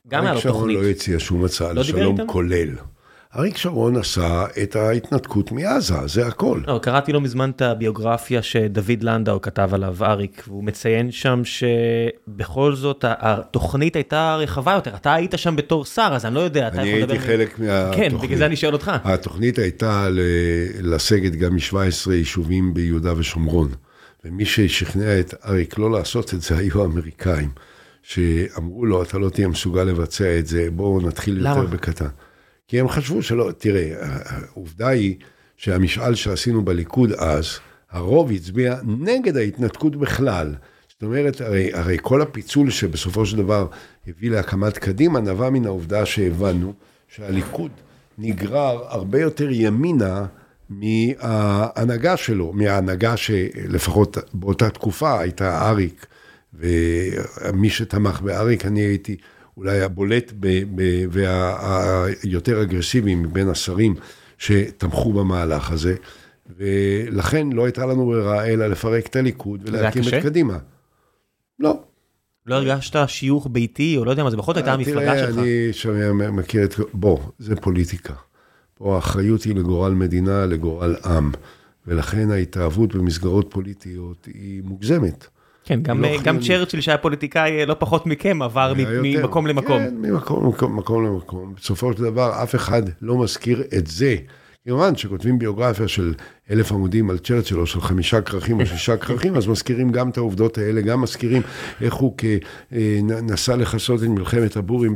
S1: גם היה לו תוכנית.
S2: אריאל שרון לא הציע שום הצעה לא לשלום כולל. אריק שרון עשה את ההתנתקות מעזה, זה הכל.
S1: לא, קראתי לא מזמן את הביוגרפיה שדוד לנדאו כתב עליו, אריק, והוא מציין שם שבכל זאת התוכנית הייתה רחבה יותר. אתה היית שם בתור שר, אז אני לא יודע,
S2: אתה יכול לדבר... אני הייתי חלק מהתוכנית.
S1: כן, בגלל זה אני שואל אותך.
S2: התוכנית הייתה לסגת גם מ-17 יישובים ביהודה ושומרון. ומי ששכנע את אריק לא לעשות את זה [laughs] היו האמריקאים, שאמרו לו, אתה לא תהיה מסוגל לבצע את זה, בואו נתחיל יותר
S1: למה?
S2: בקטן. כי הם חשבו שלא, תראה, העובדה היא שהמשאל שעשינו בליכוד אז, הרוב הצביע נגד ההתנתקות בכלל. זאת אומרת, הרי, הרי כל הפיצול שבסופו של דבר הביא להקמת קדימה, נבע מן העובדה שהבנו שהליכוד נגרר הרבה יותר ימינה מההנהגה שלו, מההנהגה שלפחות באותה תקופה הייתה אריק, ומי שתמך באריק, אני הייתי אולי הבולט והיותר אגרסיבי מבין השרים שתמכו במהלך הזה, ולכן לא הייתה לנו ברירה אלא לפרק את הליכוד ולהקים? את קדימה. לא.
S1: לא הרגשת שיוך ביתי, או לא יודע מה, זה בכל זאת הייתה המפלגה
S2: תראה,
S1: שלך.
S2: אני שומע, מכיר את... בוא, זה פוליטיקה. פה האחריות היא לגורל מדינה, לגורל עם. ולכן ההתאהבות במסגרות פוליטיות היא מוגזמת.
S1: כן, גם,
S2: לא
S1: גם. צ'רצ'יל שהיה פוליטיקאי אה, לא פחות מכם, עבר
S2: היה
S1: מ-
S2: יותר.
S1: ממקום למקום.
S2: כן, ממקום למקום, מקום למקום. בסופו של דבר, אף אחד לא מזכיר את זה. כמובן, כשכותבים ביוגרפיה של אלף עמודים על צ'רצ'יל, או של חמישה כרכים או שישה כרכים, אז מזכירים גם את העובדות האלה, גם מזכירים איך הוא אה, נסע לכסות את מלחמת הבורים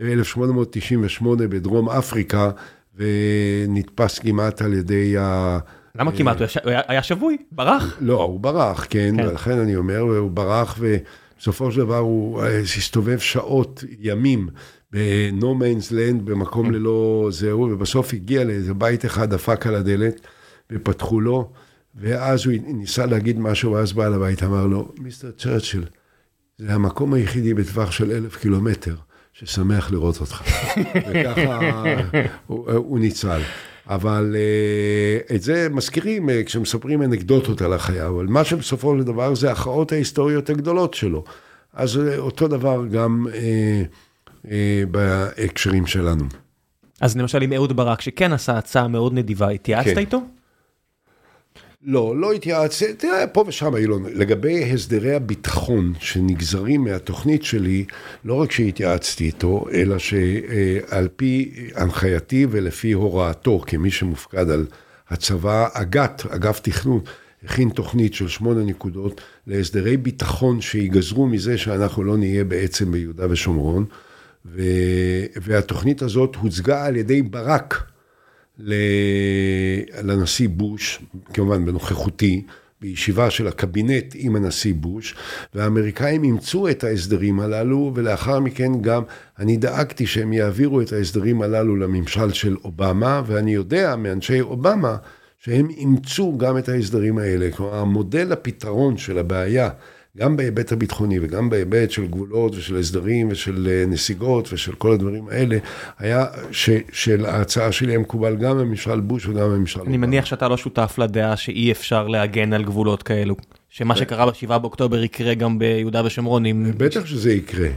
S2: ב-1898 בדרום אפריקה, ונתפס כמעט על ידי ה...
S1: למה כמעט? הוא היה שבוי, ברח.
S2: לא, הוא ברח, כן,
S1: כן.
S2: ולכן אני אומר, הוא ברח, ובסופו של דבר הוא אה, הסתובב שעות, ימים, ב-No Man's Land, במקום ללא זהו, ובסוף הגיע לאיזה בית אחד, דפק על הדלת, ופתחו לו, ואז הוא ניסה להגיד משהו, ואז בעל הבית אמר לו, מיסטר צ'רצ'יל, זה המקום היחידי בטווח של אלף קילומטר ששמח לראות אותך. [laughs] וככה הוא, הוא ניצל. אבל uh, את זה מזכירים uh, כשמספרים אנקדוטות על החייו, אבל מה שבסופו של דבר זה ההכרעות ההיסטוריות הגדולות שלו. אז uh, אותו דבר גם uh, uh, בהקשרים שלנו.
S1: אז למשל עם אהוד ברק, שכן עשה הצעה מאוד נדיבה, התייעצת
S2: כן.
S1: איתו?
S2: לא, לא התייעצתי, תראה, פה ושם לנו, לגבי הסדרי הביטחון שנגזרים מהתוכנית שלי, לא רק שהתייעצתי איתו, אלא שעל פי הנחייתי ולפי הוראתו, כמי שמופקד על הצבא, אג"ת, אגף תכנון, הכין תוכנית של שמונה נקודות להסדרי ביטחון שיגזרו מזה שאנחנו לא נהיה בעצם ביהודה ושומרון, ו... והתוכנית הזאת הוצגה על ידי ברק. לנשיא בוש, כמובן בנוכחותי, בישיבה של הקבינט עם הנשיא בוש, והאמריקאים אימצו את ההסדרים הללו, ולאחר מכן גם אני דאגתי שהם יעבירו את ההסדרים הללו לממשל של אובמה, ואני יודע מאנשי אובמה שהם אימצו גם את ההסדרים האלה. כלומר, המודל הפתרון של הבעיה, גם בהיבט הביטחוני וגם בהיבט של גבולות ושל הסדרים ושל אה, נסיגות ושל כל הדברים האלה, היה ש, של ההצעה שלי היה מקובל גם בממשל בוש וגם בממשל
S1: אני מניח שאתה לא שותף לדעה שאי אפשר להגן על גבולות כאלו. שמה שקרה ב-7 באוקטובר יקרה גם ביהודה ושומרון. אם...
S2: בטח שזה יקרה.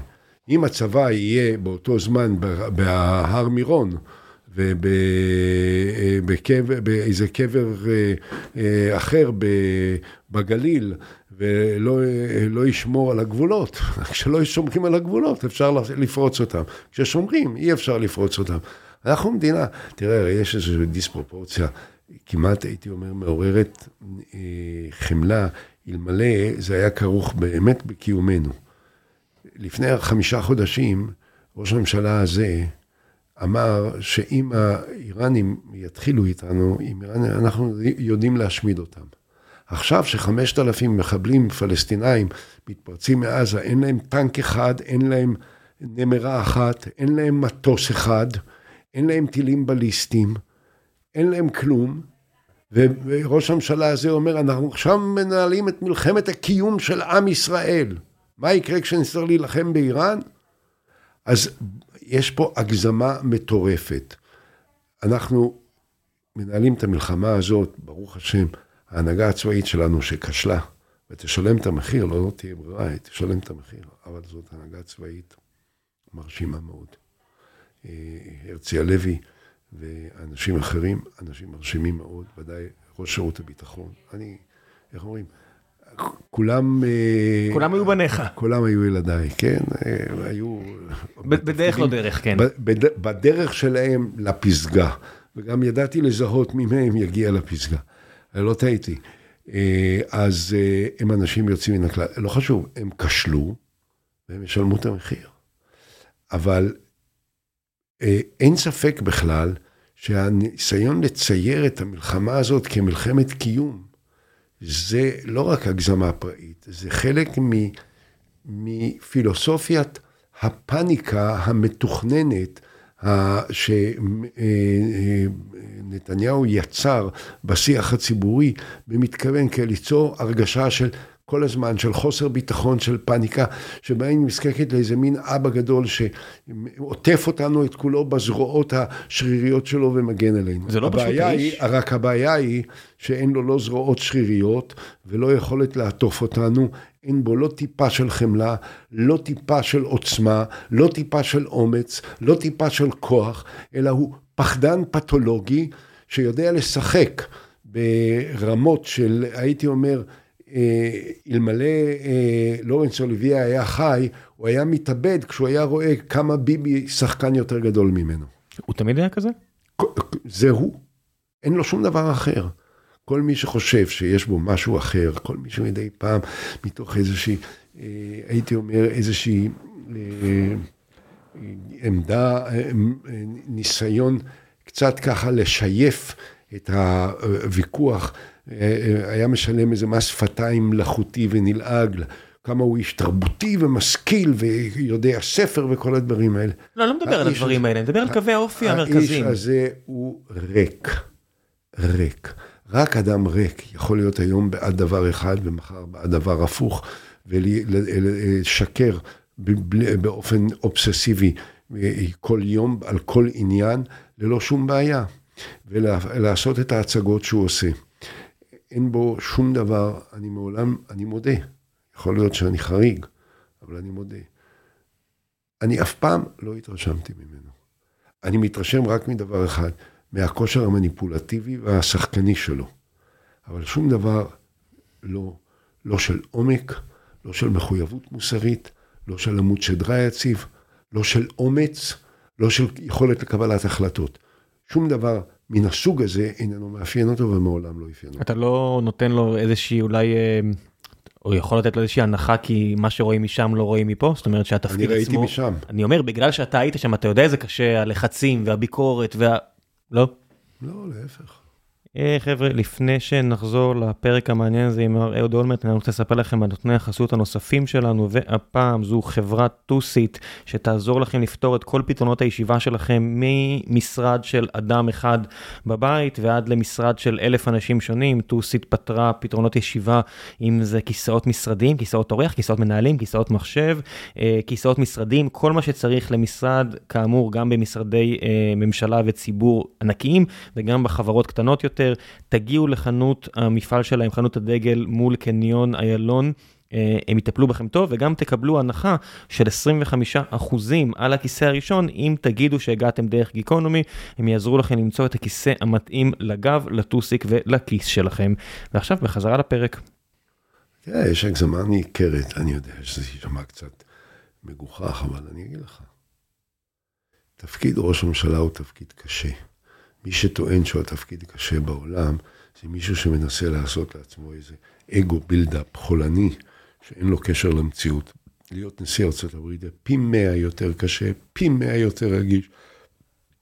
S2: אם הצבא יהיה באותו זמן בהר מירון, ובאיזה קבר אה, אה, אחר בגליל, ולא אה, לא ישמור על הגבולות. [laughs] כשלא שומרים על הגבולות, אפשר לפרוץ אותם. כששומרים, אי אפשר לפרוץ אותם. אנחנו מדינה, תראה, יש איזושהי דיספרופורציה, כמעט הייתי אומר מעוררת אה, חמלה, אלמלא זה היה כרוך באמת בקיומנו. לפני חמישה חודשים, ראש הממשלה הזה אמר שאם האיראנים יתחילו איתנו, איראן, אנחנו יודעים להשמיד אותם. עכשיו שחמשת אלפים מחבלים פלסטינאים מתפרצים מעזה, אין להם טנק אחד, אין להם נמרה אחת, אין להם מטוס אחד, אין להם טילים בליסטיים, אין להם כלום. וראש הממשלה הזה אומר, אנחנו עכשיו מנהלים את מלחמת הקיום של עם ישראל. מה יקרה כשנצטרך להילחם באיראן? אז יש פה הגזמה מטורפת. אנחנו מנהלים את המלחמה הזאת, ברוך השם, ההנהגה הצבאית שלנו שכשלה, ותשלם את המחיר, לא, לא תהיה ברירה, תשלם את המחיר, אבל זאת הנהגה צבאית מרשימה מאוד. אה, הרצי הלוי ואנשים אחרים, אנשים מרשימים מאוד, ודאי ראש שירות הביטחון. אני, איך אומרים? כולם... אה,
S1: כולם היו בניך.
S2: כולם היו ילדיי, כן? אה, היו...
S1: בדרך לא דרך, כן.
S2: בדרך שלהם לפסגה, וגם ידעתי לזהות מי מהם יגיע לפסגה. לא טעיתי. אז הם אנשים יוצאים מן הכלל. לא חשוב, הם כשלו, והם ישלמו את המחיר. אבל אין ספק בכלל שהניסיון לצייר את המלחמה הזאת כמלחמת קיום, זה לא רק הגזמה פראית, זה חלק מפילוסופיית הפאניקה המתוכננת שנתניהו יצר בשיח הציבורי, במתכוון כליצור הרגשה של כל הזמן של חוסר ביטחון, של פאניקה, שבה היא נזקקת לאיזה מין אבא גדול שעוטף אותנו את כולו בזרועות השריריות שלו ומגן עלינו.
S1: זה לא פשוט
S2: איש. רק הבעיה היא שאין לו לא זרועות שריריות ולא יכולת לעטוף אותנו, אין בו לא טיפה של חמלה, לא טיפה של עוצמה, לא טיפה של אומץ, לא טיפה של כוח, אלא הוא פחדן פתולוגי שיודע לשחק ברמות של, הייתי אומר, אלמלא אה, לורנס אוליביה היה חי, הוא היה מתאבד כשהוא היה רואה כמה ביבי שחקן יותר גדול ממנו.
S1: הוא תמיד היה כזה?
S2: זה הוא, אין לו שום דבר אחר. כל מי שחושב שיש בו משהו אחר, כל מי שמדי פעם, מתוך איזושהי, אה, הייתי אומר, איזושהי עמדה, ניסיון קצת ככה לשייף את הוויכוח היה משלם איזה מס שפתיים מלאכותי ונלעג, כמה הוא איש תרבותי ומשכיל ויודע ספר וכל הדברים האלה.
S1: לא, לא מדבר על הדברים האלה, אני מדבר על קווי האופי המרכזיים.
S2: האיש הזה הוא ריק, ריק. רק אדם ריק יכול להיות היום בעד דבר אחד ומחר בעד דבר הפוך, ולשקר באופן אובססיבי כל יום על כל עניין, ללא שום בעיה, ולעשות את ההצגות שהוא עושה. אין בו שום דבר, אני מעולם, אני מודה. יכול להיות שאני חריג, אבל אני מודה. אני אף פעם לא התרשמתי ממנו. אני מתרשם רק מדבר אחד, מהכושר המניפולטיבי והשחקני שלו. אבל שום דבר לא, לא של עומק, לא של מחויבות מוסרית, לא של עמוד שדרה יציב, לא של אומץ, לא של יכולת לקבלת החלטות. שום דבר מן הסוג הזה איננו מאפיין אותו ומעולם לא אפיין אותו.
S1: אתה לא נותן לו איזושהי אולי, אה, או יכול לתת לו איזושהי הנחה כי מה שרואים משם לא רואים מפה? זאת אומרת שהתפקיד עצמו...
S2: אני ראיתי משם.
S1: אני אומר, בגלל שאתה היית שם, אתה יודע איזה קשה, הלחצים והביקורת וה... לא?
S2: לא, להפך.
S1: אה, חבר'ה, לפני שנחזור לפרק המעניין הזה עם מר אהוד אולמרט, אני רוצה לספר לכם על נותני החסות הנוספים שלנו, והפעם זו חברת טוסיט, שתעזור לכם לפתור את כל פתרונות הישיבה שלכם, ממשרד של אדם אחד בבית ועד למשרד של אלף אנשים שונים. טוסיט פתרה פתרונות ישיבה, אם זה כיסאות משרדים, כיסאות אורח, כיסאות מנהלים, כיסאות מחשב, אה, כיסאות משרדים, כל מה שצריך למשרד, כאמור, גם במשרדי אה, ממשלה וציבור ענקיים, וגם בחברות קטנות יותר. יותר, תגיעו לחנות המפעל שלהם, חנות הדגל מול קניון איילון. אה, הם יטפלו בכם טוב וגם תקבלו הנחה של 25% על הכיסא הראשון אם תגידו שהגעתם דרך גיקונומי, הם יעזרו לכם למצוא את הכיסא המתאים לגב, לטוסיק ולכיס שלכם. ועכשיו בחזרה לפרק.
S2: תראה, יש הגזמה ניכרת, אני יודע שזה יישמע קצת מגוחך, אבל אני אגיד לך. תפקיד ראש הממשלה הוא תפקיד קשה. מי שטוען שהוא התפקיד קשה בעולם, זה מישהו שמנסה לעשות לעצמו איזה אגו בילדאפ חולני, שאין לו קשר למציאות. להיות נשיא ארצות הברית זה פי מאה יותר קשה, פי מאה יותר רגיש,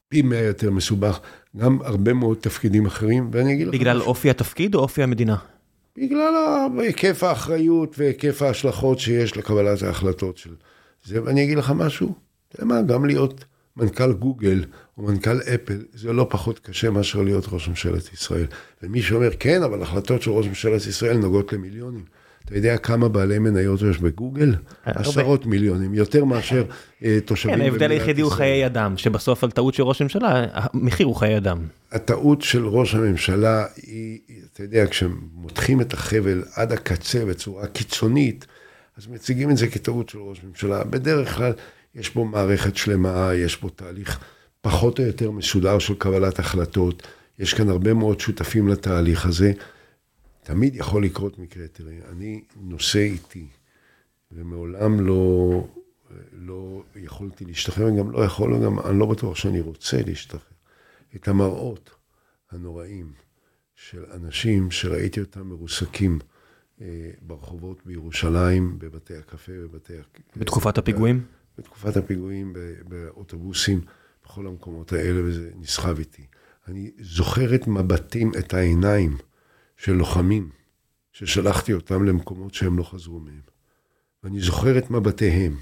S2: פי מאה יותר מסובך, גם הרבה מאוד תפקידים אחרים, ואני אגיד לך...
S1: בגלל אופי התפקיד או אופי המדינה?
S2: בגלל היקף האחריות והיקף ההשלכות שיש לקבלת ההחלטות של זה, ואני אגיד לך משהו, אתה יודע מה, גם להיות מנכ"ל גוגל או מנכ"ל אפל, זה לא פחות קשה מאשר להיות ראש ממשלת ישראל. ומי שאומר, כן, אבל החלטות של ראש ממשלת ישראל נוגעות למיליונים. אתה יודע כמה בעלי מניות יש בגוגל? עשרות מיליונים, יותר מאשר אה, תושבים
S1: כן, ההבדל היחידי הוא חיי אדם, שבסוף על טעות של ראש הממשלה, המחיר הוא חיי אדם.
S2: הטעות של ראש הממשלה היא, אתה יודע, כשמותחים את החבל עד הקצה בצורה קיצונית, אז מציגים את זה כטעות של ראש ממשלה. בדרך כלל יש בו מערכת שלמה, יש בו תהליך פחות או יותר מסודר של קבלת החלטות. יש כאן הרבה מאוד שותפים לתהליך הזה. תמיד יכול לקרות מקרה, תראה, אני נושא איתי, ומעולם לא, לא יכולתי להשתחרר, גם לא יכול, גם אני לא בטוח שאני רוצה להשתחרר. את המראות הנוראים של אנשים שראיתי אותם מרוסקים ברחובות בירושלים, בבתי הקפה, בבתי...
S1: בתקופת הפיגועים?
S2: בתקופת הפיגועים, באוטובוסים, בכל המקומות האלה, וזה נסחב איתי. אני זוכר את מבטים, את העיניים של לוחמים, ששלחתי אותם למקומות שהם לא חזרו מהם. ואני זוכר את מבטיהם,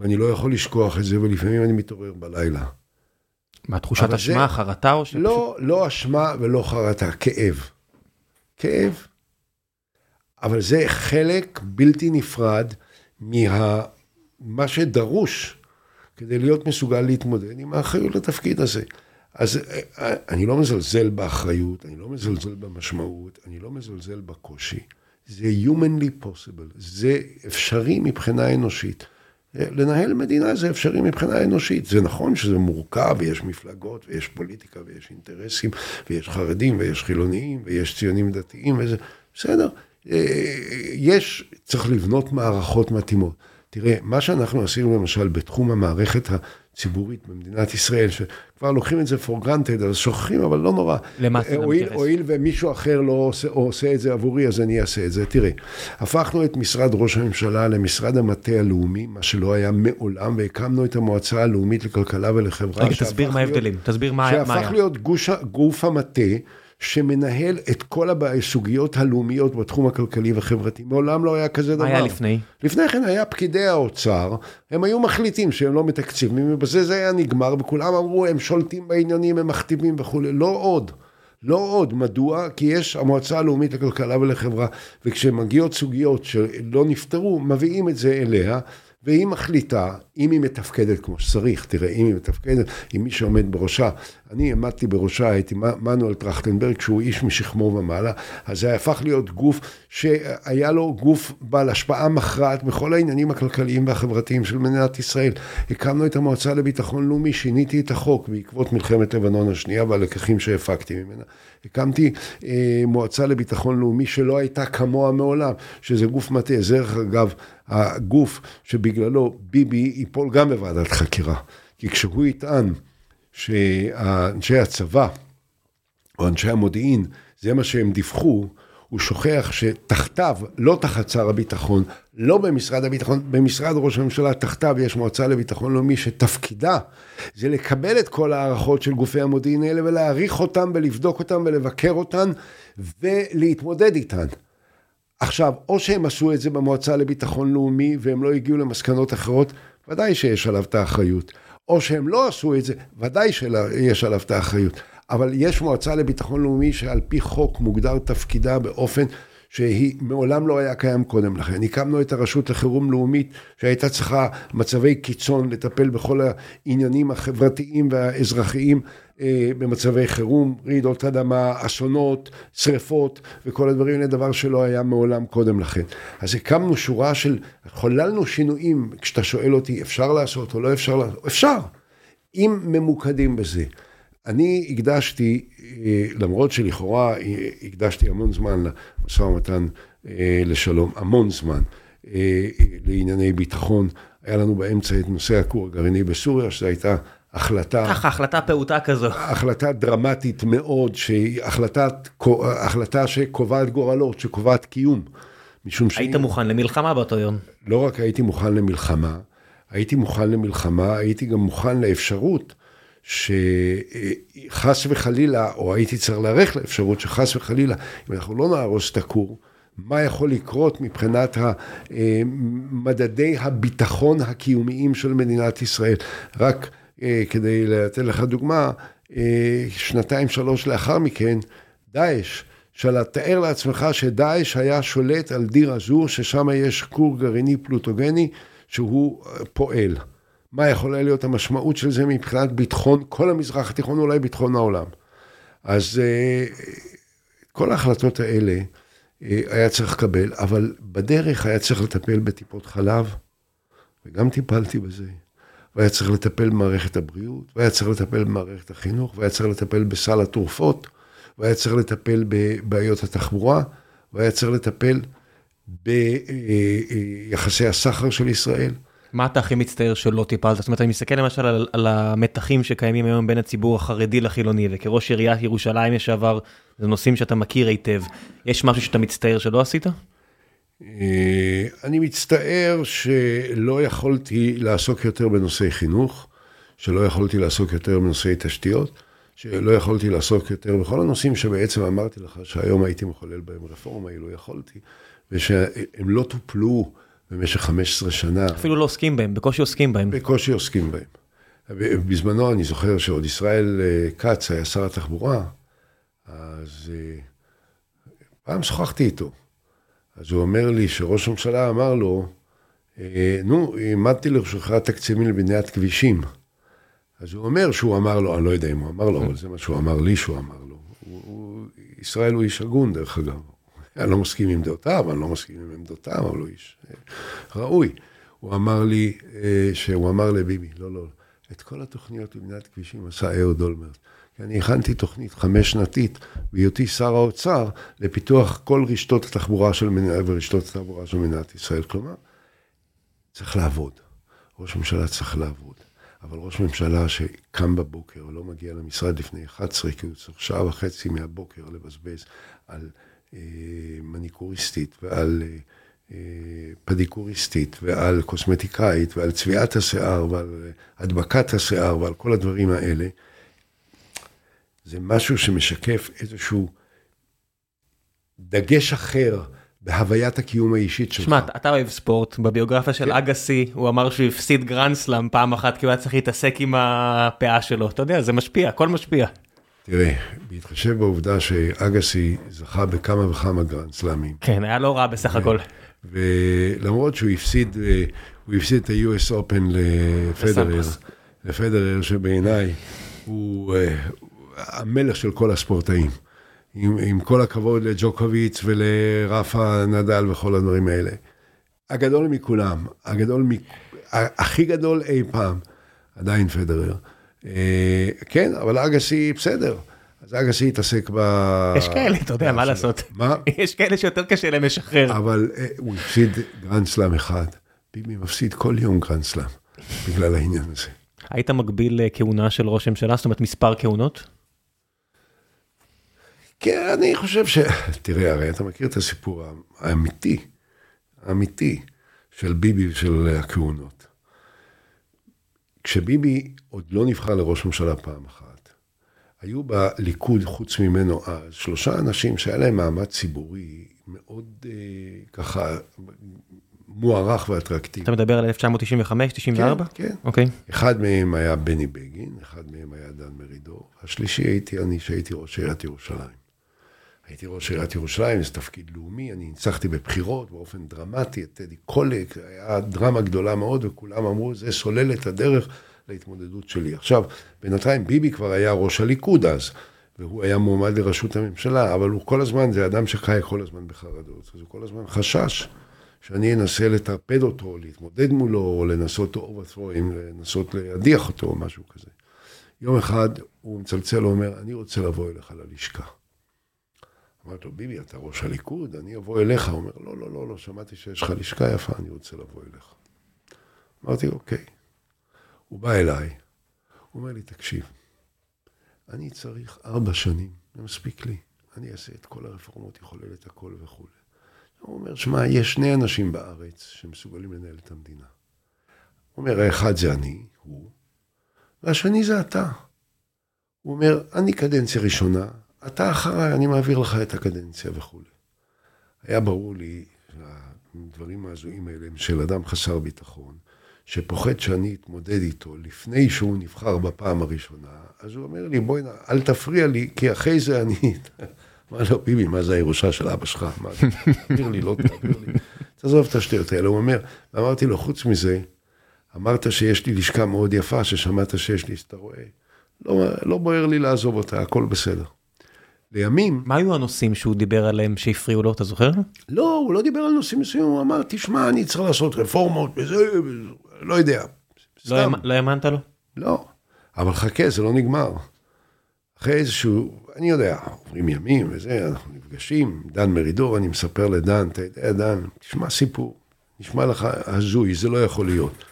S2: ואני לא יכול לשכוח את זה, ולפעמים אני מתעורר בלילה.
S1: מה, תחושת אשמה, זה... חרטה או שפשוט...
S2: לא, לא אשמה ולא חרטה, כאב. כאב. אבל זה חלק בלתי נפרד ממה שדרוש כדי להיות מסוגל להתמודד עם האחריות לתפקיד הזה. אז אה, אני לא מזלזל באחריות, אני לא מזלזל במשמעות, אני לא מזלזל בקושי. זה humanly possible, זה אפשרי מבחינה אנושית. אה, לנהל מדינה זה אפשרי מבחינה אנושית. זה נכון שזה מורכב, ויש מפלגות, ויש פוליטיקה, ויש אינטרסים, ויש חרדים, ויש חילוניים, ויש ציונים דתיים, וזה... בסדר. אה, יש, צריך לבנות מערכות מתאימות. תראה, מה שאנחנו עשינו למשל בתחום המערכת ציבורית במדינת ישראל, שכבר לוקחים את זה for granted, אז שוכחים, אבל לא נורא.
S1: למה אתה מתייחס?
S2: הואיל ומישהו אחר לא עושה, עושה את זה עבורי, אז אני אעשה את זה. תראה, הפכנו את משרד ראש הממשלה למשרד המטה הלאומי, מה שלא היה מעולם, והקמנו את המועצה הלאומית לכלכלה ולחברה.
S1: רגע, תסביר מה ההבדלים, תסביר מה היה.
S2: שהפך להיות גוש, גוף המטה. שמנהל את כל הסוגיות הלאומיות בתחום הכלכלי והחברתי. מעולם לא היה כזה דבר.
S1: מה היה לפני?
S2: לפני כן היה פקידי האוצר, הם היו מחליטים שהם לא מתקציבים, ובזה זה היה נגמר, וכולם אמרו, הם שולטים בעניינים, הם מכתיבים וכולי. לא עוד. לא עוד. מדוע? כי יש המועצה הלאומית לכלכלה ולחברה, וכשמגיעות סוגיות שלא נפתרו, מביאים את זה אליה. והיא מחליטה, אם היא מתפקדת כמו שצריך, תראה, אם היא מתפקדת, אם מי שעומד בראשה, אני עמדתי בראשה, הייתי מנואל טרכטנברג, שהוא איש משכמו ומעלה, אז זה הפך להיות גוף שהיה לו גוף בעל השפעה מכרעת בכל העניינים הכלכליים והחברתיים של מדינת ישראל. הקמנו את המועצה לביטחון לאומי, שיניתי את החוק בעקבות מלחמת לבנון השנייה והלקחים שהפקתי ממנה. הקמתי אה, מועצה לביטחון לאומי שלא הייתה כמוה מעולם, שזה גוף מטה, דרך אגב הגוף שבגללו ביבי ייפול גם בוועדת חקירה. כי כשהוא יטען שאנשי הצבא או אנשי המודיעין, זה מה שהם דיווחו, הוא שוכח שתחתיו, לא תחת שר הביטחון, לא במשרד הביטחון, במשרד ראש הממשלה, תחתיו יש מועצה לביטחון לאומי שתפקידה זה לקבל את כל ההערכות של גופי המודיעין האלה ולהעריך אותם ולבדוק אותם ולבקר אותם ולהתמודד איתן. עכשיו, או שהם עשו את זה במועצה לביטחון לאומי והם לא הגיעו למסקנות אחרות, ודאי שיש עליו את האחריות. או שהם לא עשו את זה, ודאי שיש עליו את האחריות. אבל יש מועצה לביטחון לאומי שעל פי חוק מוגדר תפקידה באופן שהיא מעולם לא היה קיים קודם לכן. הקמנו את הרשות לחירום לאומית שהייתה צריכה מצבי קיצון לטפל בכל העניינים החברתיים והאזרחיים אה, במצבי חירום, רעידות אדמה, אסונות, שריפות וכל הדברים האלה, דבר שלא היה מעולם קודם לכן. אז הקמנו שורה של, חוללנו שינויים, כשאתה שואל אותי אפשר לעשות או לא אפשר לעשות, אפשר, אם ממוקדים בזה. אני הקדשתי, אה, למרות שלכאורה אה, הקדשתי המון זמן למשא ומתן אה, לשלום, המון זמן לענייני ביטחון, היה לנו באמצע את נושא הכור הגרעיני בסוריה, שזו הייתה החלטה...
S1: ככה, החלטה פעוטה כזו.
S2: החלטה דרמטית מאוד, שהיא החלטת, החלטה שקובעת גורלות, שקובעת קיום.
S1: משום ש... היית מוכן למלחמה באותו יום.
S2: לא רק הייתי מוכן למלחמה, הייתי מוכן למלחמה, הייתי גם מוכן לאפשרות שחס וחלילה, או הייתי צריך להיערך לאפשרות שחס וחלילה, אם אנחנו לא נהרוס את הכור, מה יכול לקרות מבחינת מדדי הביטחון הקיומיים של מדינת ישראל. רק אה, כדי לתת לך דוגמה, אה, שנתיים שלוש לאחר מכן, דאעש, תאר לעצמך שדאעש היה שולט על דיר אזור, ששם יש כור גרעיני פלוטוגני שהוא אה, פועל. מה יכולה להיות המשמעות של זה מבחינת ביטחון כל המזרח התיכון, אולי ביטחון העולם. אז כל ההחלטות האלה היה צריך לקבל, אבל בדרך היה צריך לטפל בטיפות חלב, וגם טיפלתי בזה. והיה צריך לטפל במערכת הבריאות, והיה צריך לטפל במערכת החינוך, והיה צריך לטפל בסל התרופות, והיה צריך לטפל בבעיות התחבורה, והיה צריך לטפל ביחסי הסחר של ישראל.
S1: מה אתה הכי מצטער שלא טיפלת? זאת אומרת, אני מסתכל למשל על, על המתחים שקיימים היום בין הציבור החרדי לחילוני, וכראש עיריית ירושלים לשעבר, זה נושאים שאתה מכיר היטב. יש משהו שאתה מצטער שלא עשית?
S2: אה, אני מצטער שלא יכולתי לעסוק יותר בנושאי חינוך, שלא יכולתי לעסוק יותר בנושאי תשתיות, שלא יכולתי לעסוק יותר בכל הנושאים שבעצם אמרתי לך שהיום הייתי מחולל בהם רפורמה, אילו יכולתי, ושהם לא טופלו במשך 15 שנה.
S1: אפילו לא עוסקים בהם, בקושי עוסקים בהם.
S2: בקושי עוסקים בהם. בזמנו אני זוכר שעוד ישראל אה, כץ היה שר התחבורה, אז אה, פעם שוחחתי איתו. אז הוא אומר לי שראש הממשלה אמר לו, אה, נו, העמדתי לרשותך תקציבים לבניית כבישים. אז הוא אומר שהוא אמר לו, אני לא יודע אם הוא אמר לו, אבל זה מה שהוא אמר לי שהוא אמר לו. הוא, הוא, ישראל הוא איש הגון, דרך אגב. אני לא מסכים עם דעותיו, אני לא מסכים עם עמדותיו, אבל הוא איש ראוי. הוא אמר לי, שהוא אמר לביבי, לא, לא, את כל התוכניות לבניית כבישים עשה אהוד אולמרט. כי אני הכנתי תוכנית חמש שנתית בהיותי שר האוצר לפיתוח כל רשתות התחבורה של מדינת ורשתות התחבורה של מדינת ישראל. כלומר, צריך לעבוד. ראש ממשלה צריך לעבוד. אבל ראש ממשלה שקם בבוקר ולא מגיע למשרד לפני 11, כי הוא צריך שעה וחצי מהבוקר לבזבז על אה, מניקוריסטית ועל... אה, פדיקוריסטית ועל קוסמטיקאית ועל צביעת השיער ועל הדבקת השיער ועל כל הדברים האלה, זה משהו שמשקף איזשהו דגש אחר בהוויית הקיום האישית שלך.
S1: שמע, אתה אוהב ספורט, בביוגרפיה של כן. אגסי הוא אמר שהוא הפסיד גרנדסלאם פעם אחת כי הוא היה צריך להתעסק עם הפאה שלו, אתה יודע, זה משפיע, הכל משפיע.
S2: תראה, בהתחשב בעובדה שאגסי זכה בכמה וכמה גרנדסלאמים.
S1: כן, היה לא רע בסך הכל.
S2: ולמרות שהוא הפסיד, אה, הוא הפסיד את ה-US Open לפדרר, לפדרר שבעיניי הוא אה, המלך של כל הספורטאים. עם, עם כל הכבוד לג'וקוביץ ולרפה נדל וכל הדברים האלה. הגדול מכולם, הגדול, הכי גדול אי פעם, עדיין פדרר. אה, כן, אבל אגסי בסדר. אז אגסי התעסק ב...
S1: יש כאלה, אתה יודע, מה לעשות?
S2: מה? [laughs]
S1: יש כאלה שיותר קשה להם לשחרר.
S2: אבל אה, הוא הפסיד גרנד סלאם אחד. ביבי מפסיד כל יום גרנד סלאם, בגלל העניין הזה.
S1: היית מגביל אה, כהונה של ראש הממשלה? זאת אומרת, מספר כהונות?
S2: כן, אני חושב ש... [laughs] תראה, הרי אתה מכיר את הסיפור האמיתי, האמיתי, של ביבי ושל הכהונות. כשביבי עוד לא נבחר לראש ממשלה פעם אחת, היו בליכוד, חוץ ממנו אז, שלושה אנשים שהיה להם מעמד ציבורי מאוד אה, ככה מוערך ואטרקטיבי.
S1: אתה מדבר על 1995, 94?
S2: כן, כן.
S1: אוקיי.
S2: אחד מהם היה בני בגין, אחד מהם היה דן מרידור, השלישי הייתי אני, שהייתי ראש עיריית ירושלים. הייתי ראש עיריית ירושלים, זה תפקיד לאומי, אני ניצחתי בבחירות באופן דרמטי את טדי קולק, היה דרמה גדולה מאוד, וכולם אמרו, זה סולל את הדרך להתמודדות שלי. עכשיו, בינתיים ביבי כבר היה ראש הליכוד אז, והוא היה מועמד לראשות הממשלה, אבל הוא כל הזמן, זה אדם שחי כל הזמן בחרדות, אז הוא כל הזמן חשש שאני אנסה לטרפד אותו, להתמודד מולו, או לנסות overthrow, לנסות להדיח אותו, או משהו כזה. יום אחד הוא מצלצל ואומר, אני רוצה לבוא אליך ללשכה. אמרתי לו, ביבי, אתה ראש הליכוד, אני אבוא אליך. הוא אומר, לא, לא, לא, לא, שמעתי שיש לך לשכה יפה, אני רוצה לבוא אליך. אמרתי אוקיי. הוא בא אליי, הוא אומר לי, תקשיב, אני צריך ארבע שנים, זה מספיק לי. אני אעשה את כל הרפורמות, יחולל את הכל וכולי. הוא אומר, שמע, יש שני אנשים בארץ שמסוגלים לנהל את המדינה. הוא אומר, האחד זה אני, הוא, והשני זה אתה. הוא אומר, אני קדנציה ראשונה, אתה אחריי, אני מעביר לך את הקדנציה וכולי. היה ברור לי, הדברים ההזויים האלה הם של אדם חסר ביטחון, שפוחד שאני אתמודד איתו לפני שהוא נבחר בפעם הראשונה, אז הוא אומר לי, בואי, אל תפריע לי, כי אחרי זה אני... [laughs] אמר לו, ביבי, מה זה הירושה של אבא שלך? מה זה? תעביר לי, לא תעביר לי. [laughs] תעזוב את השטויות האלה. הוא אומר, ואמרתי לו, חוץ מזה, אמרת שיש לי לשכה מאוד יפה, ששמעת שיש לי, אז אתה רואה, לא, לא בוער לי לעזוב אותה, הכל בסדר. לימים...
S1: מה היו הנושאים שהוא דיבר עליהם שהפריעו לו, אתה זוכר?
S2: לא, הוא לא דיבר על נושאים מסוימים, הוא אמר, תשמע, אני צריך לעשות רפורמות וזה, לא יודע.
S1: לא, לא האמנת לו?
S2: לא, אבל חכה, זה לא נגמר. אחרי איזשהו, אני יודע, עוברים ימים וזה, אנחנו נפגשים, דן מרידור, אני מספר לדן, אתה יודע, דן, תשמע סיפור, נשמע לך הזוי, זה לא יכול להיות.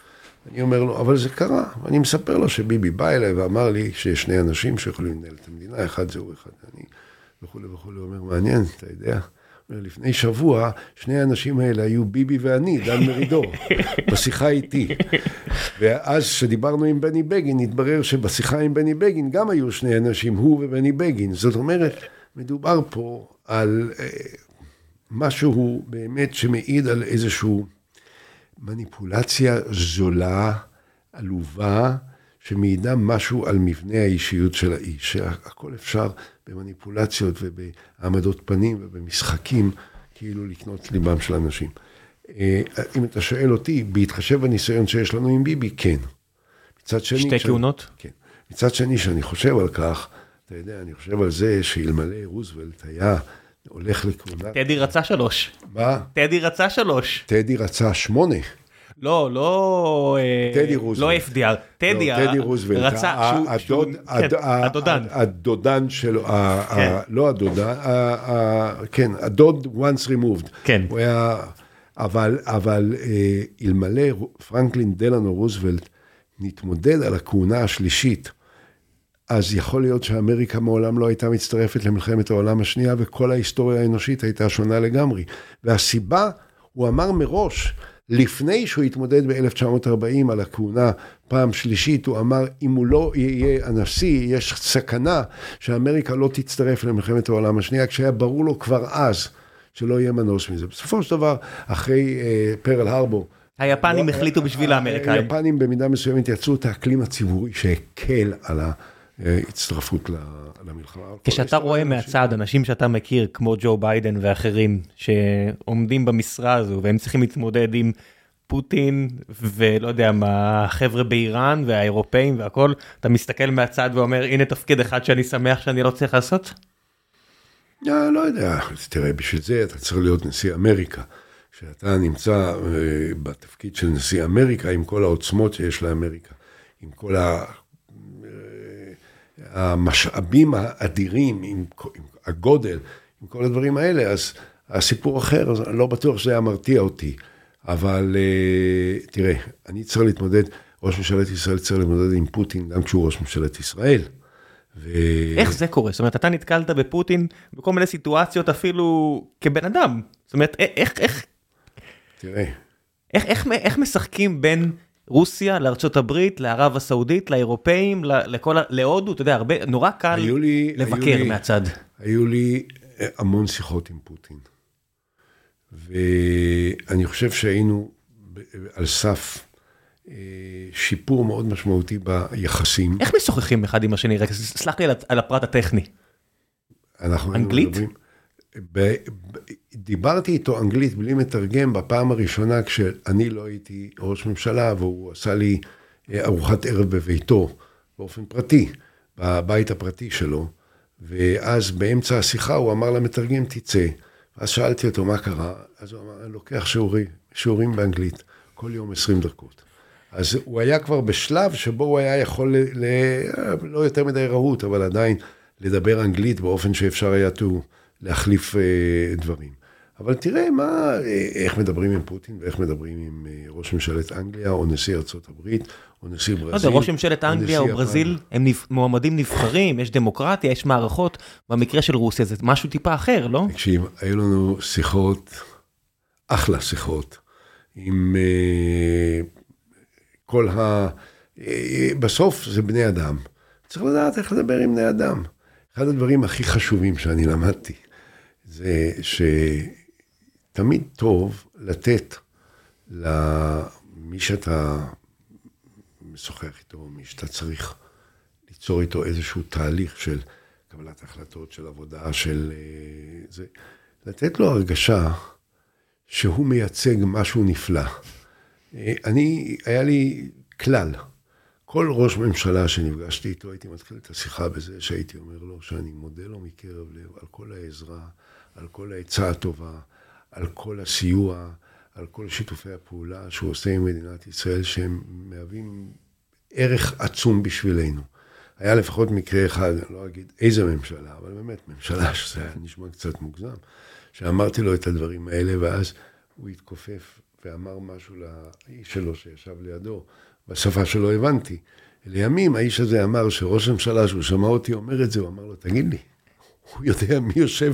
S2: אני אומר לו, אבל זה קרה. אני מספר לו שביבי בא אליי ואמר לי שיש שני אנשים שיכולים לנהל את המדינה, אחד זה הוא, אחד אני. וכולי וכולי. הוא אומר, מעניין, אתה יודע. לפני שבוע, שני האנשים האלה היו ביבי ואני, דן מרידור, [laughs] בשיחה איתי. ואז כשדיברנו עם בני בגין, התברר שבשיחה עם בני בגין גם היו שני אנשים, הוא ובני בגין. זאת אומרת, מדובר פה על אה, משהו באמת שמעיד על איזושהי מניפולציה זולה, עלובה, שמעידה משהו על מבנה האישיות של האיש, שהכל אפשר במניפולציות ובעמדות פנים ובמשחקים, כאילו לקנות ליבם של אנשים. אה, אם אתה שואל אותי, בהתחשב בניסיון שיש לנו עם ביבי, כן.
S1: מצד שני... שתי כהונות?
S2: כן. מצד שני, שאני חושב על כך, אתה יודע, אני חושב על זה שאלמלא רוזוולט היה הולך לכהונה...
S1: טדי רצה שלוש.
S2: מה?
S1: טדי רצה שלוש.
S2: טדי רצה שמונה.
S1: לא, לא...
S2: אה, טדי רוזוולט.
S1: לא FDR, טדי,
S2: לא, טדי רוזוולט.
S1: רצה.
S2: כן, הדודן. הדודן שלו, כן. לא הדודן, כן, הדוד once removed.
S1: כן.
S2: הוא היה... אבל, אבל אה, אלמלא פרנקלין דלנו רוזוולט נתמודד על הכהונה השלישית, אז יכול להיות שאמריקה מעולם לא הייתה מצטרפת למלחמת העולם השנייה, וכל ההיסטוריה האנושית הייתה שונה לגמרי. והסיבה, הוא אמר מראש, לפני שהוא התמודד ב-1940 על הכהונה פעם שלישית, הוא אמר, אם הוא לא יהיה הנשיא, יש סכנה שאמריקה לא תצטרף למלחמת העולם השנייה, כשהיה ברור לו כבר אז שלא יהיה מנוס מזה. בסופו של דבר, אחרי אה, פרל הרבור,
S1: היפנים לא, החליטו בשביל האמריקאים.
S2: היפנים במידה מסוימת יצרו את האקלים הציבורי שהקל על ההצטרפות למלחמה.
S1: כשאתה רואה מהצד אנשים שאתה מכיר, כמו ג'ו ביידן ואחרים, שעומדים במשרה הזו והם צריכים להתמודד עם פוטין ולא יודע מה, החבר'ה באיראן והאירופאים והכל, אתה מסתכל מהצד ואומר, הנה תפקיד אחד שאני שמח שאני לא צריך לעשות?
S2: לא, לא יודע, תראה, בשביל זה אתה צריך להיות נשיא אמריקה. כשאתה נמצא אה, בתפקיד של נשיא אמריקה, עם כל העוצמות שיש לאמריקה, עם כל ה... המשאבים האדירים, עם, עם הגודל, עם כל הדברים האלה, אז הסיפור אחר, אז אני לא בטוח שזה היה מרתיע אותי. אבל uh, תראה, אני צריך להתמודד, ראש ממשלת ישראל צריך להתמודד עם פוטין גם כשהוא ראש ממשלת ישראל.
S1: ו... איך זה קורה? זאת אומרת, אתה נתקלת בפוטין בכל מיני סיטואציות אפילו כבן אדם. זאת אומרת, איך, איך...
S2: תראה.
S1: איך, איך, איך משחקים בין רוסיה, לארצות הברית, לערב הסעודית, לאירופאים, לכל, להודו, אתה יודע, הרבה, נורא קל לי, לבקר לי, מהצד.
S2: היו לי אה, המון שיחות עם פוטין. ואני חושב שהיינו על סף אה, שיפור מאוד משמעותי ביחסים.
S1: איך משוחחים אחד עם השני? רק סלח לי על הפרט הטכני. אנגלית? מדברים,
S2: ב, דיברתי איתו אנגלית בלי מתרגם בפעם הראשונה כשאני לא הייתי ראש ממשלה והוא עשה לי אה, ארוחת ערב בביתו באופן פרטי, בבית הפרטי שלו. ואז באמצע השיחה הוא אמר למתרגם תצא. אז שאלתי אותו מה קרה, אז הוא אמר, אני לוקח שיעורים, שיעורים באנגלית, כל יום 20 דקות. אז הוא היה כבר בשלב שבו הוא היה יכול, ל, ל, לא יותר מדי רהוט, אבל עדיין לדבר אנגלית באופן שאפשר היה to להחליף אה, דברים. אבל תראה מה, אה, איך מדברים עם פוטין ואיך מדברים עם אה, ראש ממשלת אנגליה או נשיא ארצות הברית או נשיא ברזיל. לא יודע,
S1: ראש ממשלת אנגליה או ברזיל הם מועמדים נבחרים, יש דמוקרטיה, יש מערכות. במקרה של רוסיה זה משהו טיפה אחר, לא?
S2: תקשיב, היו לנו שיחות, אחלה שיחות, עם כל ה... בסוף זה בני אדם. צריך לדעת איך לדבר עם בני אדם. אחד הדברים הכי חשובים שאני למדתי, זה שתמיד טוב לתת למי שאתה משוחח איתו, מי שאתה צריך ליצור איתו איזשהו תהליך של קבלת החלטות, של עבודה, של אה, זה, לתת לו הרגשה שהוא מייצג משהו נפלא. אה, אני, היה לי כלל. כל ראש ממשלה שנפגשתי איתו, הייתי מתחיל את השיחה בזה שהייתי אומר לו שאני מודה לו מקרב לב על כל העזרה, על כל העצה הטובה, על כל הסיוע, על כל שיתופי הפעולה שהוא עושה עם מדינת ישראל, שהם מהווים ערך עצום בשבילנו. היה לפחות מקרה אחד, אני לא אגיד איזה ממשלה, אבל באמת ממשלה שזה היה נשמע קצת מוגזם, שאמרתי לו את הדברים האלה, ואז הוא התכופף ואמר משהו לאיש שלו שישב לידו. בשפה שלא הבנתי. לימים האיש הזה אמר שראש הממשלה, שהוא שמע אותי אומר את זה, הוא אמר לו, תגיד לי, הוא יודע מי יושב,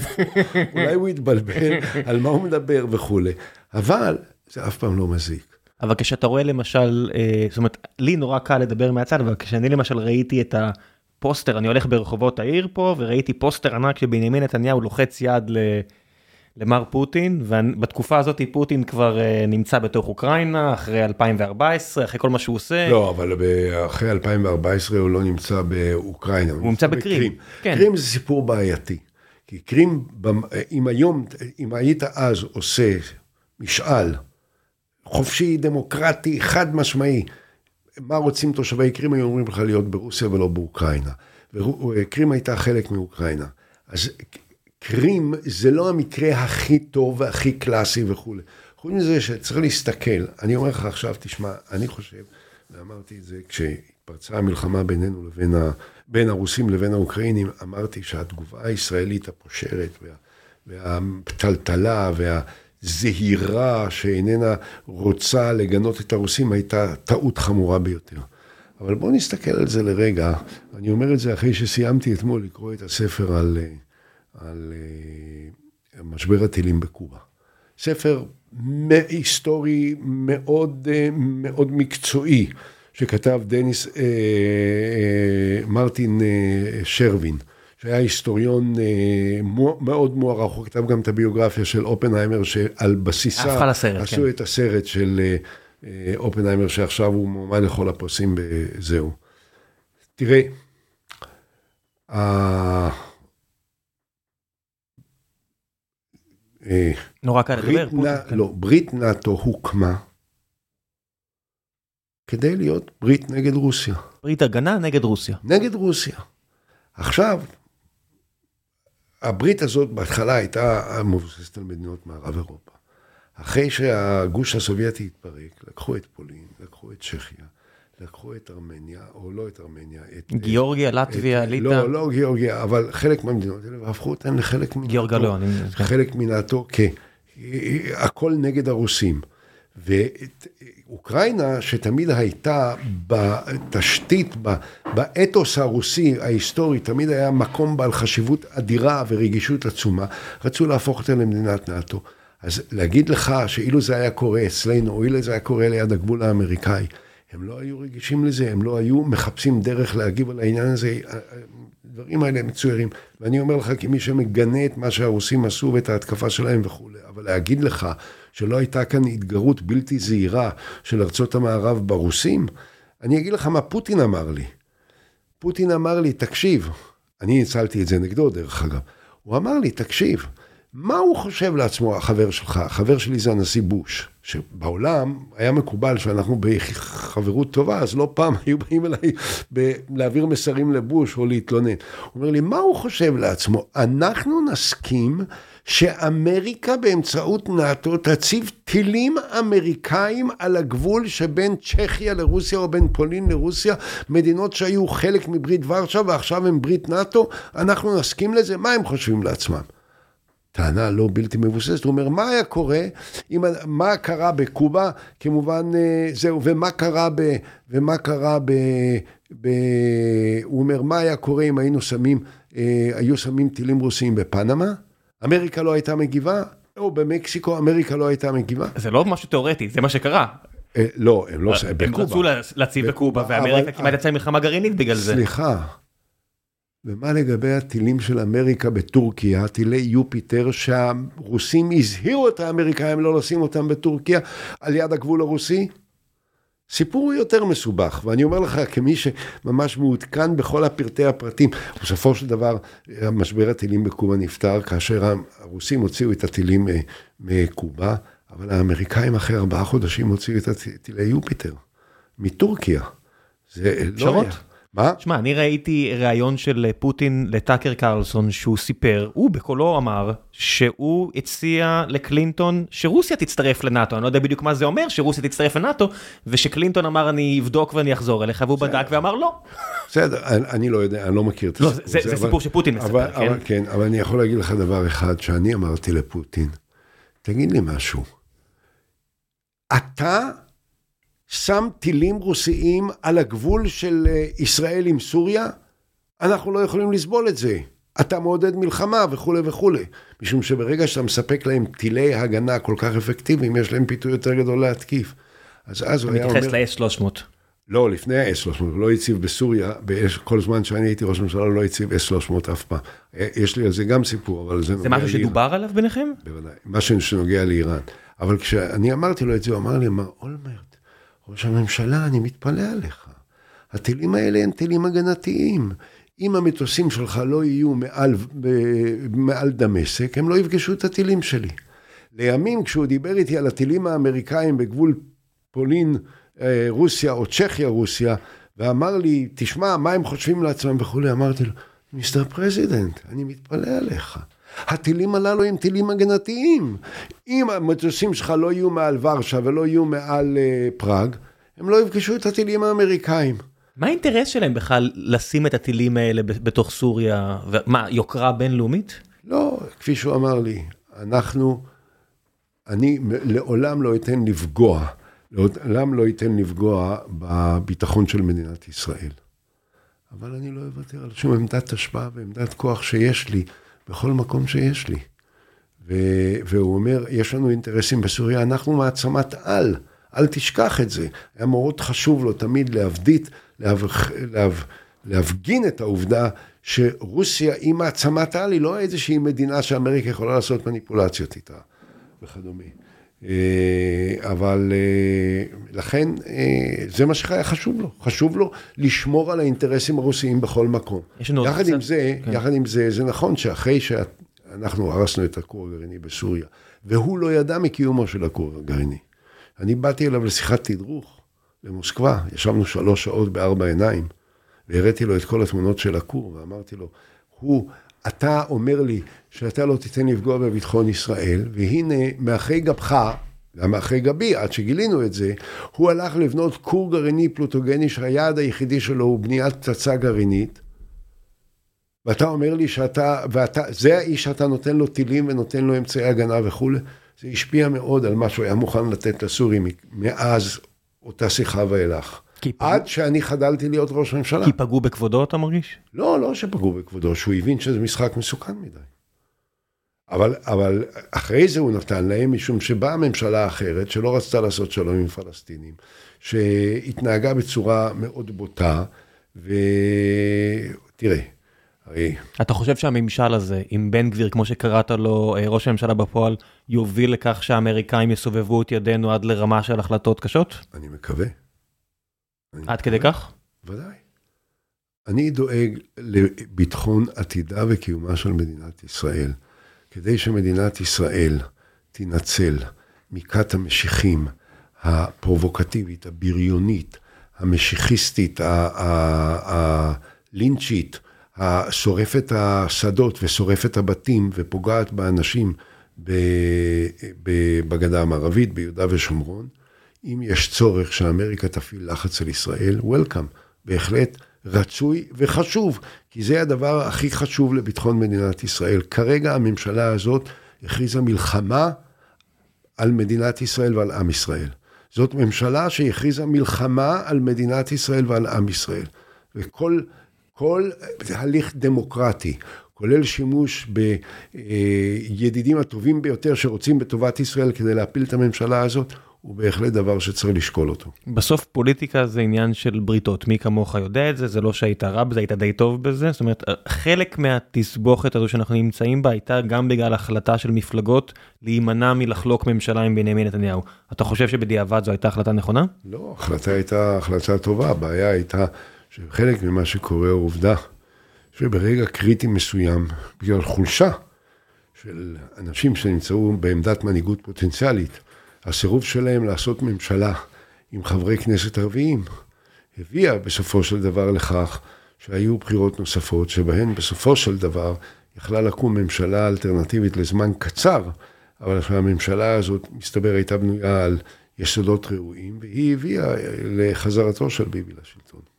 S2: אולי הוא יתבלבל על מה הוא מדבר וכולי, אבל זה אף פעם לא מזיק.
S1: אבל כשאתה רואה למשל, אה, זאת אומרת, לי נורא קל לדבר מהצד, אבל כשאני למשל ראיתי את הפוסטר, אני הולך ברחובות העיר פה, וראיתי פוסטר ענק שבנימין נתניהו לוחץ יד ל... למר פוטין, ובתקופה הזאת פוטין כבר uh, נמצא בתוך אוקראינה, אחרי 2014, אחרי כל מה שהוא עושה.
S2: לא, אבל אחרי 2014 הוא לא נמצא באוקראינה.
S1: הוא נמצא בקרים. בקרים.
S2: כן. קרים זה סיפור בעייתי. כי קרים, אם היום, אם היית אז עושה משאל חופשי, דמוקרטי, חד משמעי, מה רוצים תושבי קרים, היו אומרים לך להיות ברוסיה ולא באוקראינה. וקרים הייתה חלק מאוקראינה. אז קרים זה לא המקרה הכי טוב והכי קלאסי וכולי. חוץ מזה שצריך להסתכל, אני אומר לך עכשיו, תשמע, אני חושב, ואמרתי את זה כשהתפרצה המלחמה בינינו לבין, ה, בין הרוסים לבין האוקראינים, אמרתי שהתגובה הישראלית הפושרת וה, והפתלתלה והזהירה שאיננה רוצה לגנות את הרוסים הייתה טעות חמורה ביותר. אבל בואו נסתכל על זה לרגע, אני אומר את זה אחרי שסיימתי אתמול לקרוא את הספר על... על uh, משבר הטילים בקובה. ספר היסטורי מאוד, uh, מאוד מקצועי, שכתב דניס, uh, uh, מרטין uh, שרווין, שהיה היסטוריון uh, מאוד מוערך, הוא כתב גם את הביוגרפיה של אופנהיימר, שעל בסיסה עשו כן. את הסרט של uh, אופנהיימר, שעכשיו הוא מועמד לכל הפרסים בזהו. תראה,
S1: אה, נורא קל לדבר.
S2: כן. לא, ברית נאט"ו הוקמה כדי להיות ברית נגד רוסיה.
S1: ברית הגנה נגד רוסיה.
S2: נגד רוסיה. עכשיו, הברית הזאת בהתחלה הייתה מבוססת על מדינות מערב אירופה. אחרי שהגוש הסובייטי התפרק, לקחו את פולין, לקחו את צ'כיה, לקחו את ארמניה, או לא את ארמניה, את...
S1: גיאורגיה, לטביה, ליטא.
S2: לא, לא גיאורגיה, אבל חלק מהמדינות האלה, והפכו אותן לחלק
S1: מנאטו. גיאורגיה לא, אני...
S2: חלק מנאטו, כן. הכל נגד הרוסים. ואוקראינה, שתמיד הייתה בתשתית, באתוס הרוסי ההיסטורי, תמיד היה מקום בעל חשיבות אדירה ורגישות עצומה, רצו להפוך אותה למדינת נאט"ו. אז להגיד לך שאילו זה היה קורה אצלנו, או אילו זה היה קורה ליד הגבול האמריקאי, הם לא היו רגישים לזה, הם לא היו מחפשים דרך להגיב על העניין הזה, הדברים האלה מצוירים. ואני אומר לך, כמי שמגנה את מה שהרוסים עשו ואת ההתקפה שלהם וכולי, אבל להגיד לך שלא הייתה כאן התגרות בלתי זהירה של ארצות המערב ברוסים, אני אגיד לך מה פוטין אמר לי. פוטין אמר לי, תקשיב, אני הצלתי את זה נגדו דרך אגב, הוא אמר לי, תקשיב, מה הוא חושב לעצמו, החבר שלך? החבר שלי זה הנשיא בוש, שבעולם היה מקובל שאנחנו בחברות טובה, אז לא פעם [laughs] היו באים אליי ב- להעביר מסרים לבוש או להתלונן. הוא אומר לי, מה הוא חושב לעצמו? אנחנו נסכים שאמריקה באמצעות נאט"ו תציב טילים אמריקאים על הגבול שבין צ'כיה לרוסיה או בין פולין לרוסיה, מדינות שהיו חלק מברית ורשה ועכשיו הם ברית נאט"ו, אנחנו נסכים לזה? מה הם חושבים לעצמם? טענה לא בלתי מבוססת, הוא אומר, מה היה קורה, אם, מה קרה בקובה, כמובן, אה, זהו, ומה קרה ב... ומה קרה ב... ב הוא אומר, מה היה קורה אם היינו שמים, אה, היו שמים טילים רוסיים בפנמה? אמריקה לא הייתה מגיבה? או במקסיקו אמריקה לא הייתה מגיבה?
S1: זה לא משהו תיאורטי, זה מה שקרה.
S2: אה, לא, הם לא,
S1: בקובה. הם רצו להציב בקובה, ואמריקה כמעט יצאה מלחמה גרעינית בגלל זה.
S2: סליחה. ומה לגבי הטילים של אמריקה בטורקיה, טילי יופיטר, שהרוסים הזהירו את האמריקאים לא לשים אותם בטורקיה על יד הגבול הרוסי? סיפור הוא יותר מסובך, ואני אומר לך כמי שממש מעודכן בכל הפרטי הפרטים, בסופו של דבר משבר הטילים בקובה נפתר כאשר הרוסים הוציאו את הטילים אה, מקובה, אבל האמריקאים אחרי ארבעה חודשים הוציאו את הטילי יופיטר מטורקיה.
S1: זה לא היה. מה? שמע, אני ראיתי ראיון של פוטין לטאקר קרלסון שהוא סיפר, הוא בקולו אמר שהוא הציע לקלינטון שרוסיה תצטרף לנאטו, אני לא יודע בדיוק מה זה אומר שרוסיה תצטרף לנאטו, ושקלינטון אמר אני אבדוק ואני אחזור אליך, והוא בדק ואמר לא.
S2: בסדר, אני לא יודע, אני לא מכיר את הסיפור
S1: הזה. זה סיפור שפוטין מספר,
S2: כן? כן, אבל אני יכול להגיד לך דבר אחד שאני אמרתי לפוטין, תגיד לי משהו, אתה שם טילים רוסיים על הגבול של אה, ישראל עם סוריה, אנחנו לא יכולים לסבול את זה. אתה מעודד מלחמה וכולי וכולי. משום שברגע שאתה מספק להם טילי הגנה כל כך אפקטיביים, יש להם פיתוי יותר גדול להתקיף. אז אז הוא היה אומר...
S1: אתה מתייחס ל-S300.
S2: לא, לפני ה-S300, הוא לא הציב בסוריה, כל זמן שאני הייתי ראש ממשלה, לא הציב S300 אף פעם. יש לי על זה גם סיפור, אבל זה
S1: זה משהו שדובר עליו ביניכם?
S2: בוודאי, משהו שנוגע לאיראן. אבל כשאני אמרתי לו את זה, הוא אמר לי, מר אולמרט, ראש הממשלה, אני מתפלא עליך. הטילים האלה הם טילים הגנתיים. אם המטוסים שלך לא יהיו מעל, מעל דמשק, הם לא יפגשו את הטילים שלי. לימים, כשהוא דיבר איתי על הטילים האמריקאים בגבול פולין, אה, רוסיה או צ'כיה רוסיה, ואמר לי, תשמע, מה הם חושבים לעצמם וכולי, אמרתי לו, Mister President, אני מתפלא עליך. הטילים הללו הם טילים הגנתיים. אם המטוסים שלך לא יהיו מעל ורשה ולא יהיו מעל uh, פראג, הם לא יפגשו את הטילים האמריקאים.
S1: מה האינטרס שלהם בכלל לשים את הטילים האלה בתוך סוריה? מה, יוקרה בינלאומית?
S2: לא, כפי שהוא אמר לי, אנחנו, אני לעולם לא אתן לפגוע לעולם לא ייתן לפגוע בביטחון של מדינת ישראל. אבל אני לא אוותר על שום עמדת השפעה ועמדת כוח שיש לי בכל מקום שיש לי. ו- והוא אומר, יש לנו אינטרסים בסוריה, אנחנו מעצמת על, אל תשכח את זה. היה מאוד חשוב לו תמיד להבדיט, להב... להב... להפגין את העובדה שרוסיה היא מעצמת על, היא לא איזושהי מדינה שאמריקה יכולה לעשות מניפולציות איתה וכדומה. אה, אבל אה, לכן אה, זה מה שהיה חשוב לו, חשוב לו לשמור על האינטרסים הרוסיים בכל מקום. יחד עם זה, כן. יחד עם זה, זה נכון שאחרי שאנחנו הרסנו את הכור הגרעיני בסוריה, והוא לא ידע מקיומו של הכור הגרעיני. אני באתי אליו לשיחת תדרוך למוסקבה, ישבנו שלוש שעות בארבע עיניים, והראיתי לו את כל התמונות של הכור, ואמרתי לו, הוא אתה אומר לי שאתה לא תיתן לפגוע בביטחון ישראל, והנה, מאחרי גבך, גם מאחרי גבי, עד שגילינו את זה, הוא הלך לבנות כור גרעיני פלוטוגני שהיעד היחידי שלו הוא בניית פצצה גרעינית, ואתה אומר לי שאתה, ואתה, זה האיש שאתה נותן לו טילים ונותן לו אמצעי הגנה וכולי, זה השפיע מאוד על מה שהוא היה מוכן לתת לסורים מאז אותה שיחה ואילך. עד שאני חדלתי להיות ראש ממשלה.
S1: כי פגעו בכבודו, אתה מרגיש?
S2: לא, לא שפגעו בכבודו, שהוא הבין שזה משחק מסוכן מדי. אבל, אבל אחרי זה הוא נתן להם, משום שבאה ממשלה אחרת, שלא רצתה לעשות שלום עם פלסטינים, שהתנהגה בצורה מאוד בוטה, ותראה, הרי...
S1: אתה חושב שהממשל הזה, עם בן גביר, כמו שקראת לו, אה, ראש הממשלה בפועל, יוביל לכך שהאמריקאים יסובבו את ידינו עד לרמה של החלטות קשות?
S2: אני מקווה.
S1: עד כדי כך?
S2: ודאי. אני דואג לביטחון עתידה וקיומה של מדינת ישראל. כדי שמדינת ישראל תנצל מכת המשיחים הפרובוקטיבית, הבריונית, המשיחיסטית, הלינצ'ית, השורפת השדות ושורפת הבתים ופוגעת באנשים בגדה המערבית, ביהודה ושומרון, אם יש צורך שאמריקה תפעיל לחץ על ישראל, וולקאם, בהחלט רצוי וחשוב, כי זה הדבר הכי חשוב לביטחון מדינת ישראל. כרגע הממשלה הזאת הכריזה מלחמה על מדינת ישראל ועל עם ישראל. זאת ממשלה שהכריזה מלחמה על מדינת ישראל ועל עם ישראל. וכל כל הליך דמוקרטי, כולל שימוש בידידים הטובים ביותר שרוצים בטובת ישראל כדי להפיל את הממשלה הזאת, הוא בהחלט דבר שצריך לשקול אותו.
S1: בסוף פוליטיקה זה עניין של בריתות, מי כמוך יודע את זה, זה לא שהיית רע בזה, היית די טוב בזה, זאת אומרת, חלק מהתסבוכת הזו שאנחנו נמצאים בה הייתה גם בגלל החלטה של מפלגות להימנע מלחלוק ממשלה עם בנימין נתניהו. אתה חושב שבדיעבד זו הייתה החלטה נכונה?
S2: לא, החלטה הייתה החלטה טובה, הבעיה הייתה שחלק ממה שקורה הוא עובדה, שברגע קריטי מסוים, בגלל חולשה של אנשים שנמצאו בעמדת מנהיגות פוטנציאלית, הסירוב שלהם לעשות ממשלה עם חברי כנסת ערביים הביאה בסופו של דבר לכך שהיו בחירות נוספות, שבהן בסופו של דבר יכלה לקום ממשלה אלטרנטיבית לזמן קצר, אבל שהממשלה הזאת, מסתבר, הייתה בנויה על יסודות ראויים, והיא הביאה לחזרתו של ביבי לשלטון.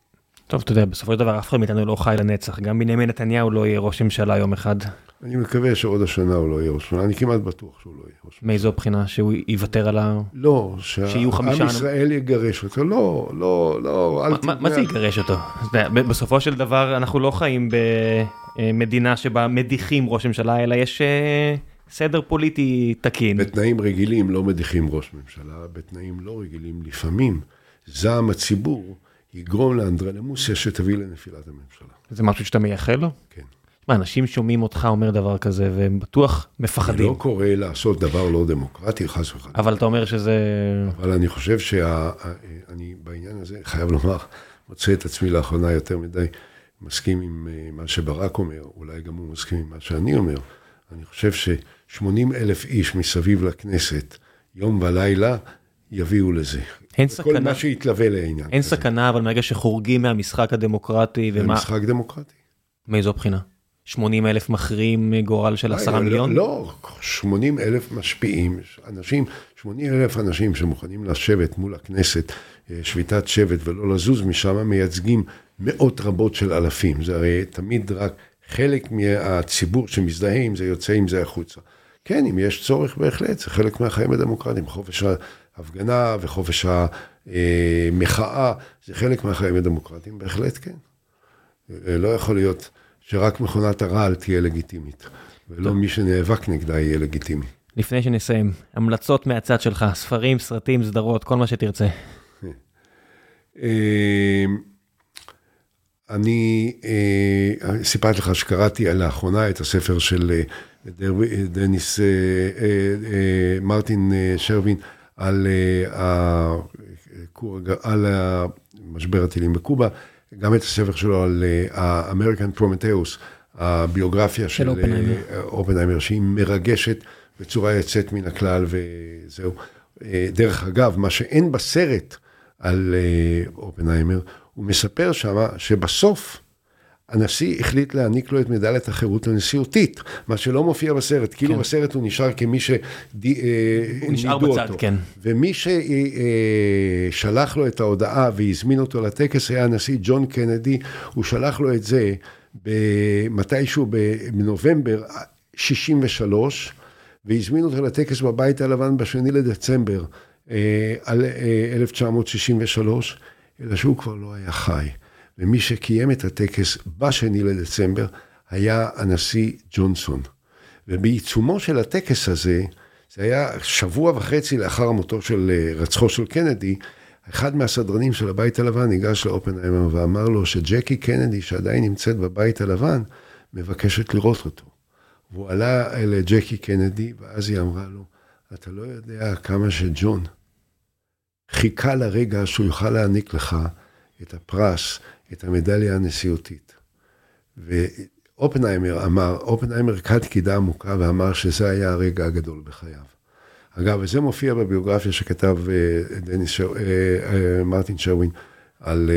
S1: טוב, אתה יודע, בסופו של דבר אף אחד מאיתנו לא חי לנצח, גם בנימין נתניהו לא יהיה ראש ממשלה יום אחד.
S2: אני מקווה שעוד השנה הוא לא יהיה ראש ממשלה, אני כמעט בטוח שהוא לא יהיה ראש
S1: ממשלה. מאיזו בחינה? שהוא יוותר על ה...
S2: לא, שעם ישראל יגרש אותו, לא, לא, לא,
S1: אל תבנה. מה זה יגרש אותו? בסופו של דבר אנחנו לא חיים מדינה שבה מדיחים ראש ממשלה, אלא יש סדר פוליטי תקין.
S2: בתנאים רגילים לא מדיחים ראש ממשלה, בתנאים לא רגילים לפעמים זעם הציבור יגרום לאנדרלמוסיה שתביא לנפילת הממשלה.
S1: זה משהו שאתה מייחל לו?
S2: כן.
S1: מה, אנשים שומעים אותך אומר דבר כזה והם בטוח מפחדים.
S2: אני לא קורא לעשות דבר לא דמוקרטי, חס וחלילה.
S1: אבל אתה אומר שזה...
S2: אבל אני חושב שאני בעניין הזה חייב לומר, מוצא את עצמי לאחרונה יותר מדי מסכים עם אה, מה שברק אומר, אולי גם הוא מסכים עם מה שאני אומר. אני חושב ש-80 אלף איש מסביב לכנסת, יום ולילה, יביאו לזה.
S1: אין סכנה.
S2: כל מה שיתלווה לעניין.
S1: אין סכנה, אבל מהרגע שחורגים מהמשחק הדמוקרטי ומה...
S2: משחק דמוקרטי.
S1: מאיזו בחינה? 80 אלף מכריעים גורל של עשרה
S2: לא,
S1: מיליון?
S2: לא, 80 אלף משפיעים, אנשים, 80 אלף אנשים שמוכנים לשבת מול הכנסת, אה, שביתת שבט ולא לזוז משם, מייצגים מאות רבות של אלפים. זה הרי תמיד רק חלק מהציבור שמזדהה עם זה, יוצא עם זה החוצה. כן, אם יש צורך בהחלט, זה חלק מהחיים הדמוקרטיים, חופש ההפגנה וחופש המחאה, זה חלק מהחיים הדמוקרטיים, בהחלט כן. אה, לא יכול להיות שרק מכונת הרעל תהיה לגיטימית, ולא טוב. מי שנאבק נגדה יהיה לגיטימי.
S1: לפני שנסיים, המלצות מהצד שלך, ספרים, סרטים, סדרות, כל מה שתרצה.
S2: אה, אני אה, סיפרתי לך שקראתי לאחרונה את הספר של דניס מרטין שרווין על, על משבר הטילים בקובה. גם את הספר שלו על ה American uh, Prometheus, הביוגרפיה של אופנהיימר, שהיא מרגשת בצורה יוצאת מן הכלל וזהו. דרך אגב, מה שאין בסרט על אופנהיימר, הוא מספר שמה שבסוף הנשיא החליט להעניק לו את מדליית החירות הנשיאותית, מה שלא מופיע בסרט, כן. כאילו בסרט הוא נשאר כמי ש...
S1: הוא נשאר בצד, אותו. כן.
S2: ומי ששלח לו את ההודעה והזמין אותו לטקס היה הנשיא ג'ון קנדי, הוא שלח לו את זה מתישהו בנובמבר 63, והזמין אותו לטקס בבית הלבן בשני לדצמבר 1963, אלא שהוא כבר לא היה חי. ומי שקיים את הטקס בשני לדצמבר היה הנשיא ג'ונסון. ובעיצומו של הטקס הזה, זה היה שבוע וחצי לאחר מותו של אה, רצחו של קנדי, אחד מהסדרנים של הבית הלבן ניגש לאופנהיימר ואמר לו שג'קי קנדי, שעדיין נמצאת בבית הלבן, מבקשת לראות אותו. והוא עלה לג'קי קנדי, ואז היא אמרה לו, אתה לא יודע כמה שג'ון חיכה לרגע שהוא יוכל להעניק לך את הפרס את המדליה הנשיאותית. ואופנהיימר אמר, אופנהיימר כד קידה עמוקה ואמר שזה היה הרגע הגדול בחייו. אגב, וזה מופיע בביוגרפיה שכתב אה, דניס שר, אה, אה, מרטין שרווין על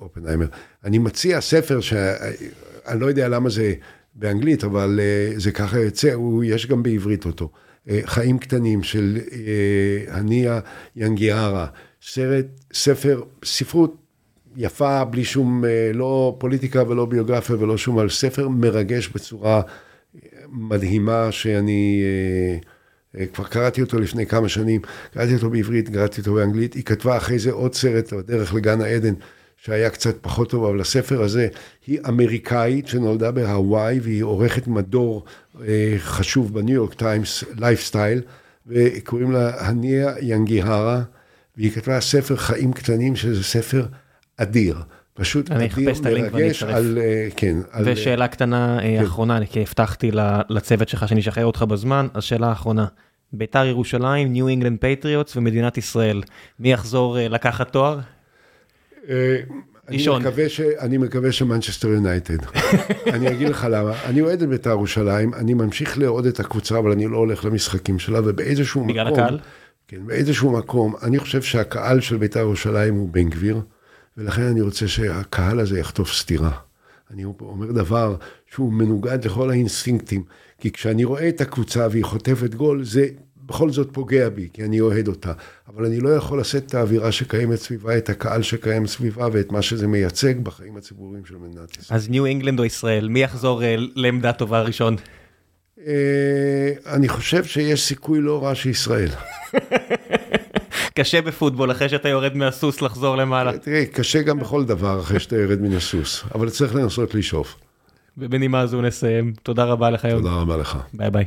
S2: אופנהיימר. אני מציע ספר שאני לא יודע למה זה באנגלית, אבל זה ככה יוצא, הוא, יש גם בעברית אותו. חיים קטנים של הניה ינגיארה, סרט, ספר, ספרות יפה, בלי שום, אה, לא פוליטיקה ולא ביוגרפיה ולא שום, על ספר מרגש בצורה מדהימה, שאני אה, אה, כבר קראתי אותו לפני כמה שנים, קראתי אותו בעברית, קראתי אותו באנגלית, היא כתבה אחרי זה עוד סרט, בדרך לגן העדן, שהיה קצת פחות טוב, אבל הספר הזה, היא אמריקאית שנולדה בהוואי, והיא עורכת מדור חשוב בניו יורק טיימס, לייפסטייל, וקוראים לה האניה ינגיהרה, והיא כתבה ספר חיים קטנים, שזה ספר... אדיר. פשוט אדיר, מרגש על, אה, כן.
S1: על, ושאלה קטנה אה, כן. אחרונה, כי הבטחתי לצוות שלך שאני אשחרר אותך בזמן, אז שאלה אחרונה. ביתר ירושלים, ניו אינגלנד פטריוטס ומדינת ישראל, מי יחזור אה, לקחת תואר?
S2: אני ש... אני מקווה שמנצ'סטר יונייטד. [laughs] אני אגיד לך למה. אני אוהד את בית"ר ירושלים, אני ממשיך לאוהד את הקבוצה, אבל אני לא הולך למשחקים שלה, ובאיזשהו
S1: בגלל
S2: מקום...
S1: בגלל הקהל?
S2: כן, באיזשהו מקום, אני חושב שהקהל של בית"ר ירושלים הוא בן גביר. ולכן אני רוצה שהקהל הזה יחטוף סטירה. אני אומר דבר שהוא מנוגד לכל האינסטינקטים, כי כשאני רואה את הקבוצה והיא חוטפת גול, זה בכל זאת פוגע בי, כי אני אוהד אותה. אבל אני לא יכול לשאת את האווירה שקיימת סביבה, את הקהל שקיים סביבה ואת מה שזה מייצג בחיים הציבוריים של מדינת ישראל.
S1: אז ניו אינגלנד או ישראל, מי יחזור uh, לעמדה טובה ראשון? Uh,
S2: אני חושב שיש סיכוי לא רע שישראל. [laughs]
S1: קשה בפוטבול אחרי שאתה יורד מהסוס לחזור למעלה.
S2: תראה, קשה גם בכל דבר אחרי שאתה יורד מן הסוס, אבל צריך לנסות לשאוף.
S1: ובנימה זו נסיים. תודה רבה לך היום.
S2: תודה רבה לך.
S1: ביי ביי.